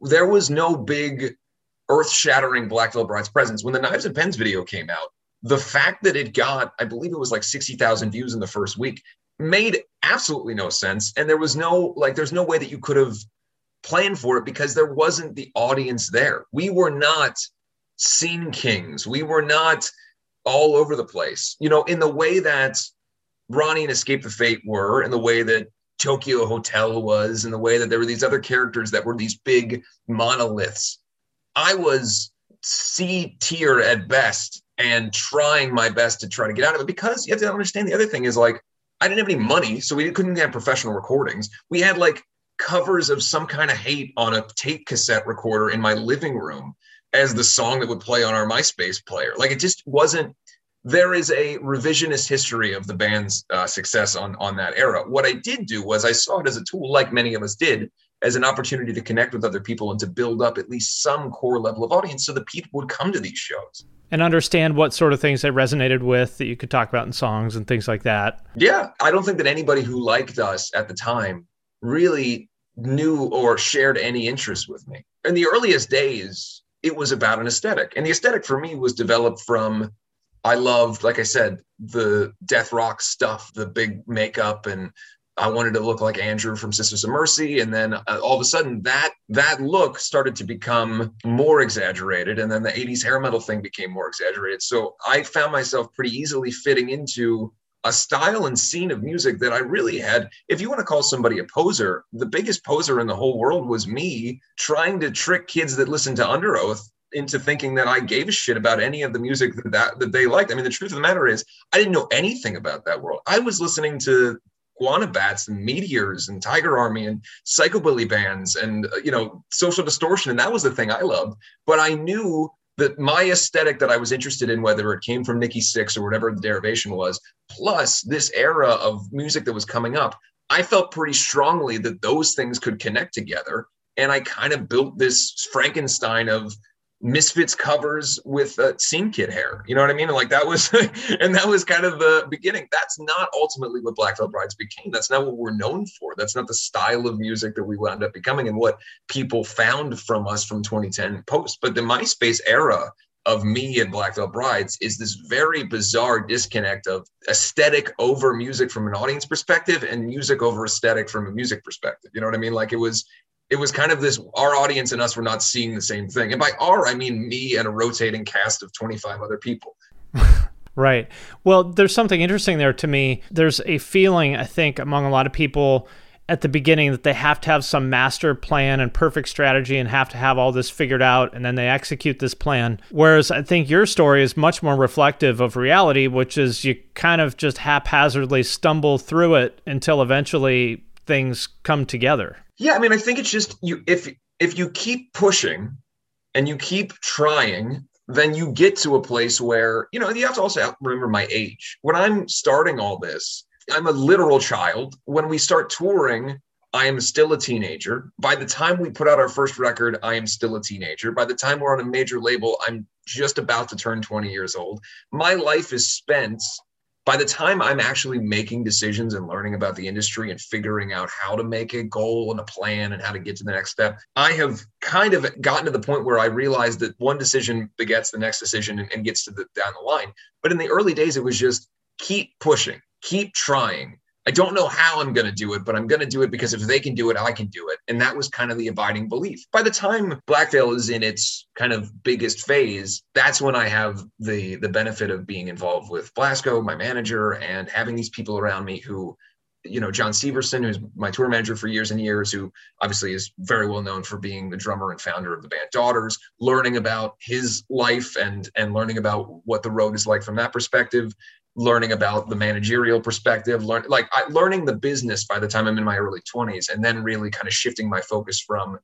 there was no big earth-shattering Black Veil Brides presence when the Knives and Pens video came out. The fact that it got, I believe it was like sixty thousand views in the first week, made absolutely no sense, and there was no like, there's no way that you could have planned for it because there wasn't the audience there. We were not scene kings. We were not all over the place. You know, in the way that Ronnie and Escape the Fate were, and the way that Tokio Hotel was, and the way that there were these other characters that were these big monoliths. I was C tier at best and trying my best to try to get out of it because you have to understand the other thing is like I didn't have any money, so we couldn't have professional recordings. We had like covers of some kind of hate on a tape cassette recorder in my living room as the song that would play on our MySpace player. Like it just wasn't there is a revisionist history of the band's uh, success on on that era. What I did do was I saw it as a tool, like many of us did, as an opportunity to connect with other people and to build up at least some core level of audience, so that people would come to these shows and understand what sort of things they resonated with that you could talk about in songs and things like that. Yeah, I don't think that anybody who liked us at the time really knew or shared any interest with me. In the earliest days, it was about an aesthetic, and the aesthetic for me was developed from I loved, like I said, the death rock stuff, the big makeup, and I wanted to look like Andrew from Sisters of Mercy. And then uh, all of a sudden, that that look started to become more exaggerated, and then the '80s hair metal thing became more exaggerated. So I found myself pretty easily fitting into a style and scene of music that I really had. If you want to call somebody a poser, the biggest poser in the whole world was me trying to trick kids that listen to Underoath into thinking that I gave a shit about any of the music that, that, that they liked. I mean, the truth of the matter is, I didn't know anything about that world. I was listening to Guana Batz and Meteors and Tiger Army and psychobilly bands and uh, you know Social Distortion, and that was the thing I loved. But I knew that my aesthetic that I was interested in, whether it came from Nikki Sixx or whatever the derivation was, plus this era of music that was coming up, I felt pretty strongly that those things could connect together. And I kind of built this Frankenstein of Misfits covers with uh, Scene Kid hair. You know what I mean? And like that was, and that was kind of the beginning. That's not ultimately what Black Veil Brides became. That's not what we're known for. That's not the style of music that we wound up becoming and what people found from us from 2010 post. But the MySpace era of me and Black Veil Brides is this very bizarre disconnect of aesthetic over music from an audience perspective and music over aesthetic from a music perspective. You know what I mean? Like it was it was kind of this our audience and us were not seeing the same thing. And by our, I mean me and a rotating cast of 25 other people. Right. Well, there's something interesting there to me. There's a feeling, I think, among a lot of people at the beginning that they have to have some master plan and perfect strategy and have to have all this figured out and then they execute this plan. Whereas I think your story is much more reflective of reality, which is you kind of just haphazardly stumble through it until eventually things come together. Yeah, I mean, I think it's just you if if you keep pushing and you keep trying, then you get to a place where, you know, you have to also remember my age. When I'm starting all this, I'm a literal child. When we start touring, I am still a teenager. By the time we put out our first record, I am still a teenager. By the time we're on a major label, I'm just about to turn 20 years old. My life is spent by the time I'm actually making decisions and learning about the industry and figuring out how to make a goal and a plan and how to get to the next step, I have kind of gotten to the point where I realize that one decision begets the next decision and, and gets to the down the line. But in the early days, it was just keep pushing, keep trying. I don't know how I'm going to do it, but I'm going to do it because if they can do it, I can do it. And that was kind of the abiding belief. By the time Black Veil is in its kind of biggest phase, that's when I have the the benefit of being involved with Blasco, my manager, and having these people around me who you know Jon Syverson, who's my tour manager for years and years, who obviously is very well known for being the drummer and founder of the band Daughters. Learning about his life and and learning about what the road is like from that perspective learning about the managerial perspective, learn like I, learning the business by the time I'm in my early 20s, and then really kind of shifting my focus from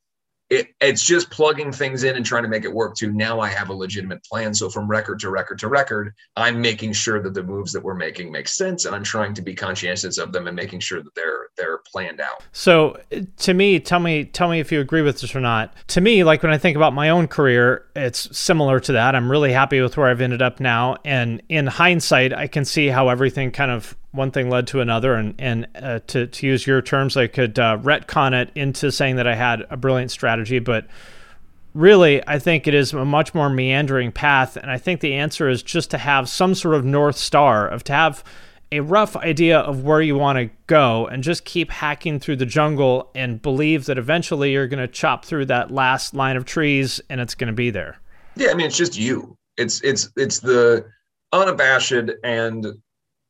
it, it's just plugging things in and trying to make it work to now I have a legitimate plan. So from record to record to record, I'm making sure that the moves that we're making make sense and I'm trying to be conscientious of them and making sure that they're they're planned out. So to me, tell me tell me if you agree with this or not. To me, like when I think about my own career, it's similar to that. I'm really happy with where I've ended up now and in hindsight, I can see how everything kind of one thing led to another, and and uh, to to use your terms, I could uh, retcon it into saying that I had a brilliant strategy, but really, I think it is a much more meandering path, and I think the answer is just to have some sort of north star of to have a rough idea of where you want to go and just keep hacking through the jungle and believe that eventually you're going to chop through that last line of trees and it's going to be there. Yeah, I mean it's just you. It's it's it's the unabashed and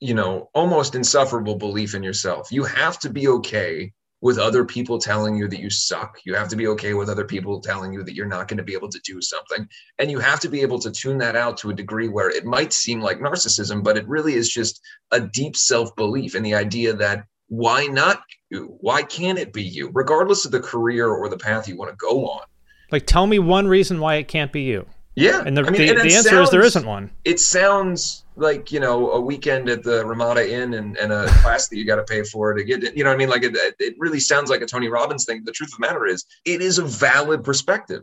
you know, almost insufferable belief in yourself. You have to be okay with other people telling you that you suck. You have to be okay with other people telling you that you're not going to be able to do something. And you have to be able to tune that out to a degree where it might seem like narcissism, but it really is just a deep self belief in the idea that why not you? Why can't it be you, regardless of the career or the path you want to go on? Like, tell me one reason why it can't be you. Yeah. And the, I mean, the, and the answer is there isn't one. It sounds like, you know, a weekend at the Ramada Inn and, and a class that you got to pay for to get, you know what I mean? Like it, it really sounds like a Tony Robbins thing. The truth of the matter is, it is a valid perspective.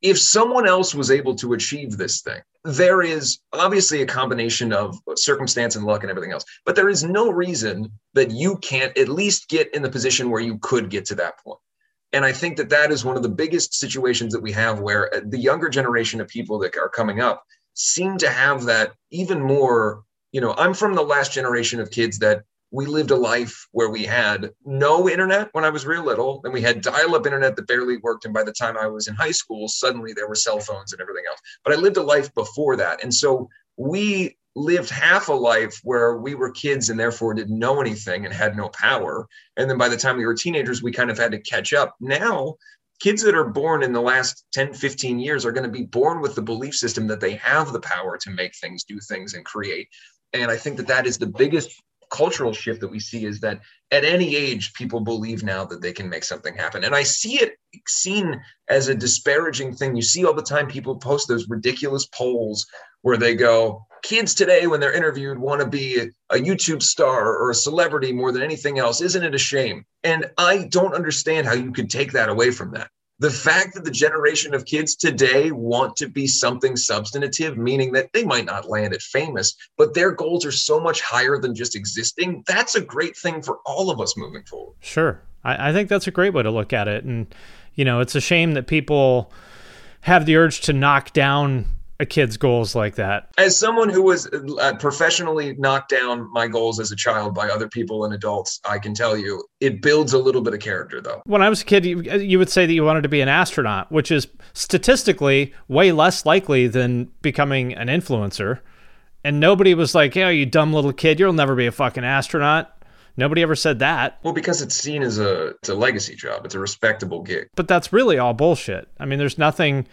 If someone else was able to achieve this thing, there is obviously a combination of circumstance and luck and everything else, but there is no reason that you can't at least get in the position where you could get to that point. And I think that that is one of the biggest situations that we have where uh, the younger generation of people that are coming up seem to have that even more. You know, I'm from the last generation of kids that we lived a life where we had no internet when I was real little, and we had dial up internet that barely worked. And by the time I was in high school, suddenly there were cell phones and everything else. But I lived a life before that. And so we lived half a life where we were kids and therefore didn't know anything and had no power. And then by the time we were teenagers, we kind of had to catch up. Now, kids that are born in the last 10, 15 years are going to be born with the belief system that they have the power to make things, do things, and create. And I think that that is the biggest cultural shift that we see is that at any age people believe now that they can make something happen and i see it seen as a disparaging thing you see all the time people post those ridiculous polls where they go kids today when they're interviewed want to be a youtube star or a celebrity more than anything else isn't it a shame and i don't understand how you could take that away from that the fact that the generation of kids today want to be something substantive, meaning that they might not land at famous, but their goals are so much higher than just existing, that's a great thing for all of us moving forward. Sure. I, I think that's a great way to look at it. And, you know, it's a shame that people have the urge to knock down a kid's goals like that. As someone who was uh, professionally knocked down my goals as a child by other people and adults, I can tell you it builds a little bit of character, though. When I was a kid, you, you would say that you wanted to be an astronaut, which is statistically way less likely than becoming an influencer. And nobody was like, "Yeah, you dumb little kid, you'll never be a fucking astronaut." Nobody ever said that. Well, because it's seen as a it's a legacy job. It's a respectable gig. But that's really all bullshit. I mean, there's nothing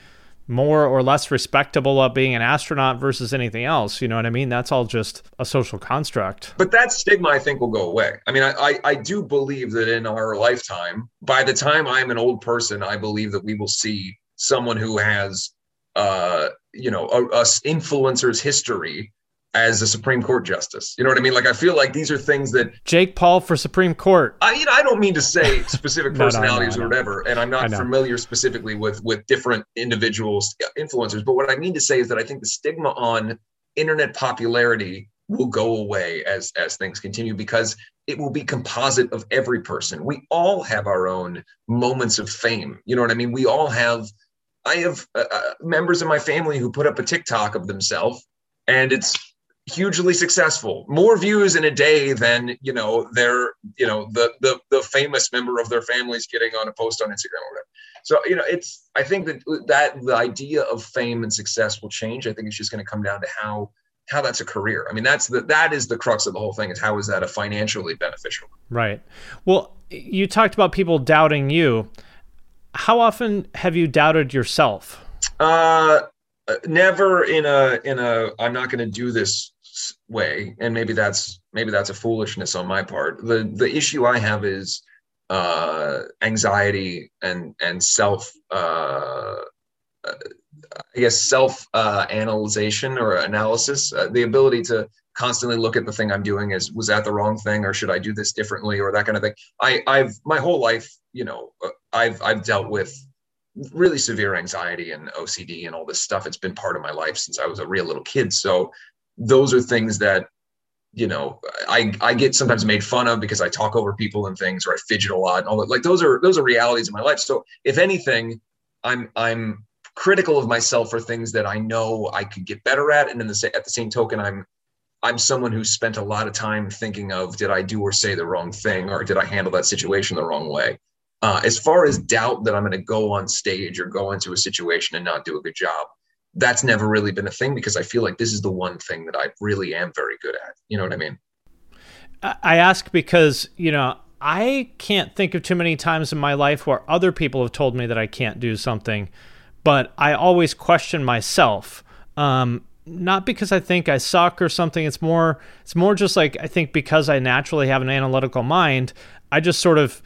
more or less respectable of being an astronaut versus anything else. You know what I mean? That's all just a social construct. But that stigma, I think, will go away. I mean, I, I, I do believe that in our lifetime, by the time I'm an old person, I believe that we will see someone who has, uh, you know, a, a influencer's history as a Supreme Court justice. You know what I mean? Like I feel like these are things that Jake Paul for Supreme Court. I you know I don't mean to say specific No, no, personalities no, or whatever, and I'm not familiar specifically with with different individuals influencers. But what I mean to say is that I think the stigma on internet popularity will go away as as things continue because it will be composite of every person. We all have our own moments of fame. You know what I mean? We all have. I have uh, uh, members of my family who put up a TikTok of themselves, and it's hugely successful more views in a day than you know their you know the the the famous member of their family's getting on a post on instagram or whatever so you know it's i think that that the idea of fame and success will change i think it's just going to come down to how how that's a career i mean that's the that is the crux of the whole thing is how is that a financially beneficial Right. Well, you talked about people doubting you. How often have you doubted yourself? Uh, uh, never in a in a I'm not going to do this way, and maybe that's maybe that's a foolishness on my part. the The issue I have is uh, anxiety and and self. Uh, uh, I guess self uh, analyzation or analysis, uh, the ability to constantly look at the thing I'm doing as was that the wrong thing or should I do this differently or that kind of thing. I, I've my whole life, you know, uh, I've I've dealt with really severe anxiety and OCD and all this stuff. It's been part of my life since I was a real little kid. So those are things that, you know, I, I get sometimes made fun of because I talk over people and things or I fidget a lot and all that. Like those are those are realities of my life. So if anything, I'm I'm critical of myself for things that I know I could get better at. And in the at the same token, I'm I'm someone who spent a lot of time thinking of did I do or say the wrong thing or did I handle that situation the wrong way? Uh, as far as doubt that I'm going to go on stage or go into a situation and not do a good job, that's never really been a thing because I feel like this is the one thing that I really am very good at. You know what I mean? I ask because, you know, I can't think of too many times in my life where other people have told me that I can't do something, but I always question myself. Um, not because I think I suck or something. It's more, it's more just like I think because I naturally have an analytical mind, I just sort of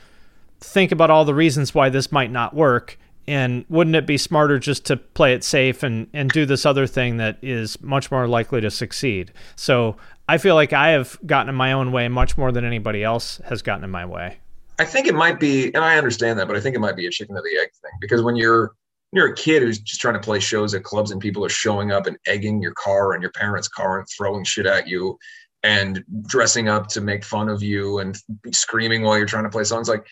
think about all the reasons why this might not work. And wouldn't it be smarter just to play it safe and, and do this other thing that is much more likely to succeed? So I feel like I have gotten in my own way much more than anybody else has gotten in my way. I think it might be, and I understand that, but I think it might be a chicken or the egg thing because when you're you're a kid who's just trying to play shows at clubs and people are showing up and egging your car and your parents' car and throwing shit at you and dressing up to make fun of you and screaming while you're trying to play songs like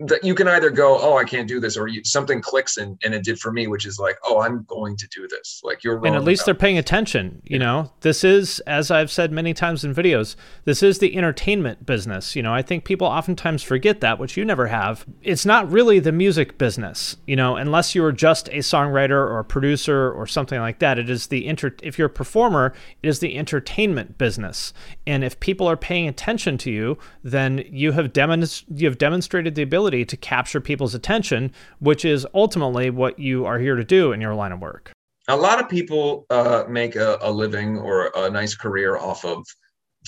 that you can either go oh i can't do this or you, something clicks and, and it did for me which is like oh i'm going to do this. Like you're wrong and at least they're paying attention you know? This is as i've said many times in videos this is the entertainment business you know? I think people oftentimes forget that which you never have. It's not really the music business you know? Unless you are just a songwriter or a producer or something like that it is the inter if you're a performer it is the entertainment business. And if people are paying attention to you then you have demonst- you have demonstrated the ability to capture people's attention which is ultimately what you are here to do in your line of work a lot of people uh, make a, a living or a nice career off of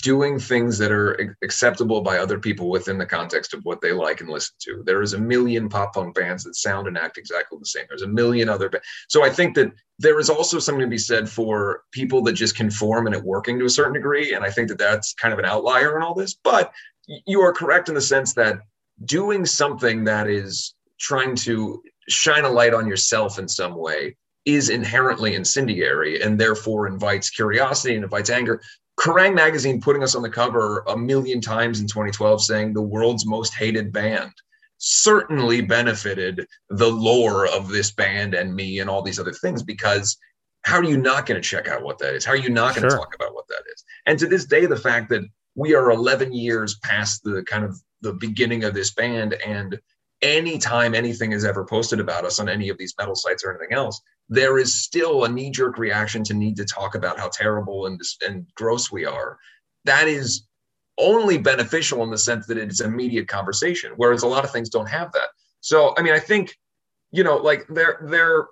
doing things that are acceptable by other people within the context of what they like and listen to. There is a million pop punk bands that sound and act exactly the same. There's a million other. Ba- so I think that there is also something to be said for people that just conform and it working to a certain degree. And I think that that's kind of an outlier in all this. But you are correct in the sense that doing something that is trying to shine a light on yourself in some way is inherently incendiary and therefore invites curiosity and invites anger. Kerrang magazine putting us on the cover a million times in 2012 saying the world's most hated band certainly benefited the lore of this band and me and all these other things because how are you not going to check out what that is? How are you not going to Sure. talk about what that is? And to this day, the fact that we are 11 years past the kind of the beginning of this band, and anytime anything is ever posted about us on any of these metal sites or anything else, there is still a knee jerk reaction to need to talk about how terrible and, and gross we are. That is only beneficial in the sense that it's immediate conversation, whereas a lot of things don't have that. So, I mean, I think, you know, like there, there,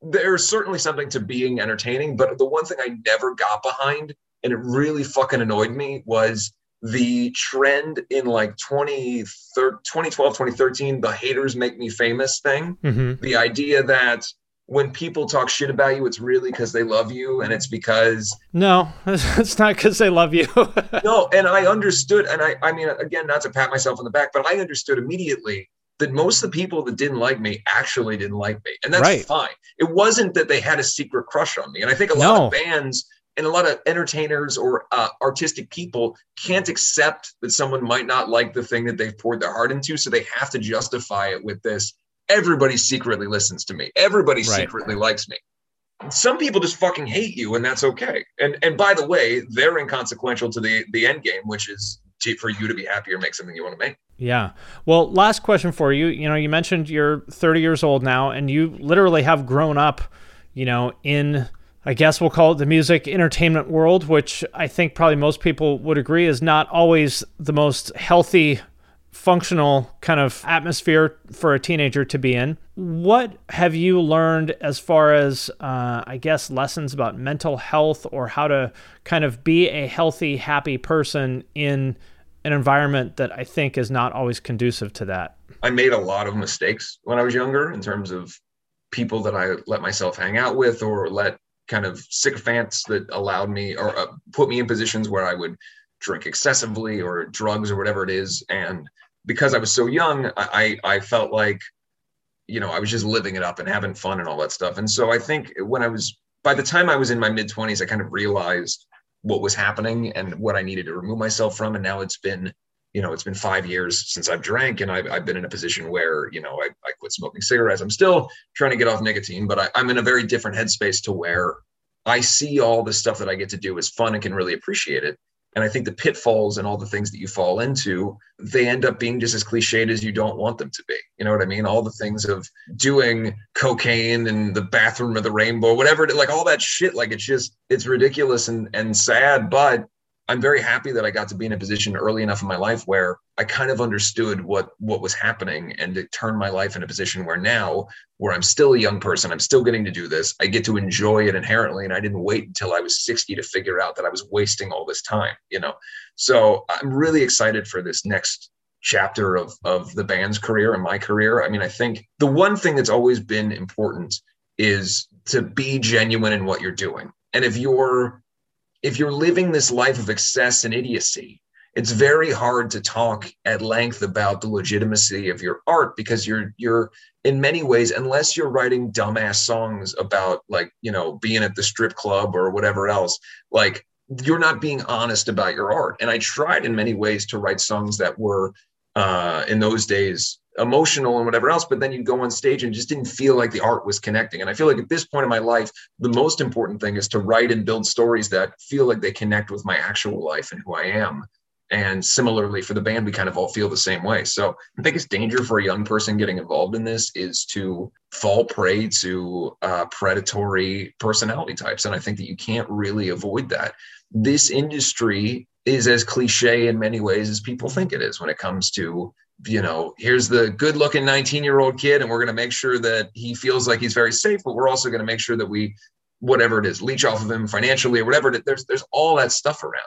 there's certainly something to being entertaining, but the one thing I never got behind, and it really fucking annoyed me, was the trend in like 20, 2012, 2013, the haters make me famous thing. Mm-hmm. The idea that when people talk shit about you, it's really because they love you and it's because No, it's not because they love you. no, and I understood, and I, I mean, again, not to pat myself on the back, but I understood immediately that most of the people that didn't like me actually didn't like me, and that's Right. fine. It wasn't that they had a secret crush on me, and I think a lot No. of bands and a lot of entertainers or uh, artistic people can't accept that someone might not like the thing that they've poured their heart into, so they have to justify it with this. Everybody secretly listens to me. Everybody Right. secretly likes me some people just fucking hate you and that's okay and and by the way they're inconsequential to the the end game which is to, for you to be happy or make something you want to make Yeah. Well, last question for you. You know, you mentioned you're 30 years old now, and you literally have grown up, you know, in, I guess we'll call it the music entertainment world, which I think probably most people would agree is not always the most healthy, functional kind of atmosphere for a teenager to be in. What have you learned as far as, uh, I guess, lessons about mental health or how to kind of be a healthy, happy person in an environment that I think is not always conducive to that. i made a lot of mistakes when i was younger in terms of people that i let myself hang out with or let kind of sycophants that allowed me or uh, put me in positions where i would drink excessively or drugs or whatever it is. And because i was so young i i I felt like you know i was just living it up and having fun and all that stuff. And so i think when i was by the time i was in my mid 20s i kind of realized what was happening and what i needed to remove myself from. And now it's been you know it's been five years since i've drank and i've, I've been in a position where you know I, I quit smoking cigarettes. I'm still trying to get off nicotine but I, i'm in a very different headspace to where i see all the stuff that i get to do as fun and can really appreciate it. And i think the pitfalls and all the things that you fall into they end up being just as cliched as you don't want them to be. You know what i mean? All the things of doing cocaine and the bathroom of the rainbow whatever like all that shit like it's just it's ridiculous and and sad but I'm very happy that I got to be in a position early enough in my life where I kind of understood what what was happening and it turned my life in a position where now where I'm still a young person, I'm still getting to do this. I get to enjoy it inherently and I didn't wait until I was 60 to figure out that I was wasting all this time, you know. So, I'm really excited for this next chapter of of the band's career and my career. I mean, I think the one thing that's always been important is to be genuine in what you're doing. And if you're if you're living this life of excess and idiocy, it's very hard to talk at length about the legitimacy of your art because you're you're in many ways unless you're writing dumbass songs about like you know being at the strip club or whatever else like you're not being honest about your art. And i tried in many ways to write songs that were uh in those days emotional and whatever else but then you go on stage and just didn't feel like the art was connecting and i feel like at this point in my life the most important thing is to write and build stories that feel like they connect with my actual life and who I am. And similarly for the band, we kind of all feel the same way. So the biggest danger for a young person getting involved in this is to fall prey to uh, predatory personality types. And I think that you can't really avoid that. This industry is as cliche in many ways as people think it is when it comes to you know, here's the good looking 19 year old kid, and we're going to make sure that he feels like he's very safe, but we're also going to make sure that we, whatever it is, leech off of him financially or whatever. There's, there's all that stuff around.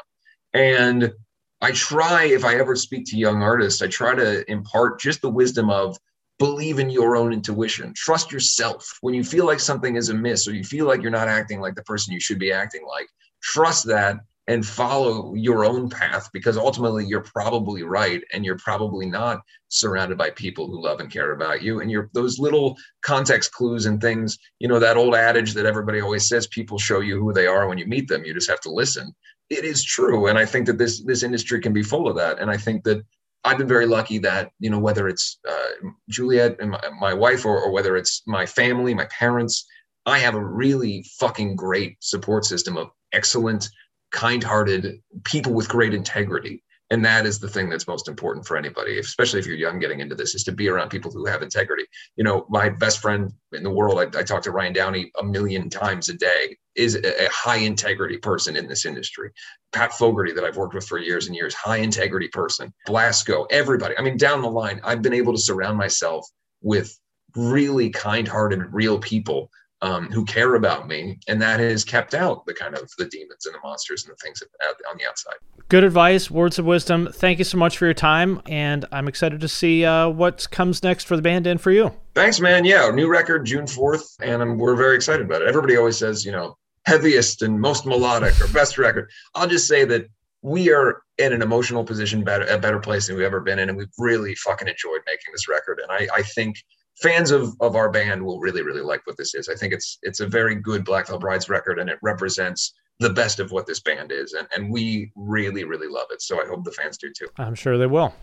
And I try, if I ever speak to young artists, I try to impart just the wisdom of believe in your own intuition, trust yourself. When you feel like something is amiss or you feel like you're not acting like the person you should be acting like, trust that and follow your own path because ultimately you're probably right and you're probably not surrounded by people who love and care about you. And you're those little context clues and things you know that old adage that everybody always says people show you who they are when you meet them. You just have to listen. It is true. And i think that this this industry can be full of that. And i think that I've been very lucky that you know whether it's uh, Juliet and my, my wife or, or whether it's my family, my parents, I have a really fucking great support system of excellent, kind hearted people with great integrity. And that is the thing that's most important for anybody, especially if you're young getting into this, is to be around people who have integrity. You know, my best friend in the world, I, I talk to Ryan Downey a million times a day, is a, a high integrity person in this industry. Pat Fogarty, that I've worked with for years and years, high integrity person. Blasco, everybody. I mean, down the line, I've been able to surround myself with really kind hearted, real people um, who care about me, and that has kept out the kind of the demons and the monsters and the things on the outside. Good advice, words of wisdom. Thank you so much for your time, and I'm excited to see uh, what comes next for the band and for you. Thanks, man. Yeah, new record June 4th, and I'm, we're very excited about it. Everybody always says, you know, heaviest and most melodic or best record. I'll just say that we are in an emotional position better a better place than we've ever been in and we've really fucking enjoyed making this record and i, I think fans of, of our band will really really like what this is i think it's it's a very good black veil brides record and it represents the best of what this band is and, and we really really love it so i hope the fans do too i'm sure they will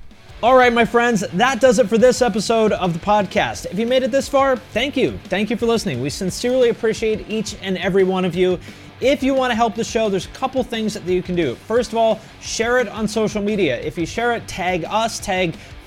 all right, my friends, that does it for this episode of the podcast. If you made it this far, thank you. Thank you for listening. We sincerely appreciate each and every one of you. If you want to help the show, there's a couple things that you can do. First of all, share it on social media. If you share it, tag us, tag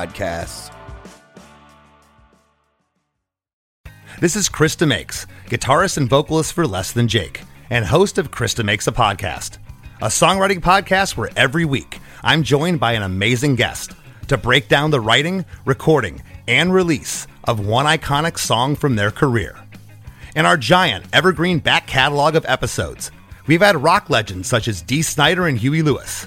podcasts. This is Chris DeMakes, guitarist and vocalist for Less Than Jake, and host of Chris DeMakes a Podcast, a songwriting podcast where every week I'm joined by an amazing guest to break down the writing, recording, and release of one iconic song from their career. In our giant evergreen back catalog of episodes, we've had rock legends such as Dee Snider and Huey Lewis,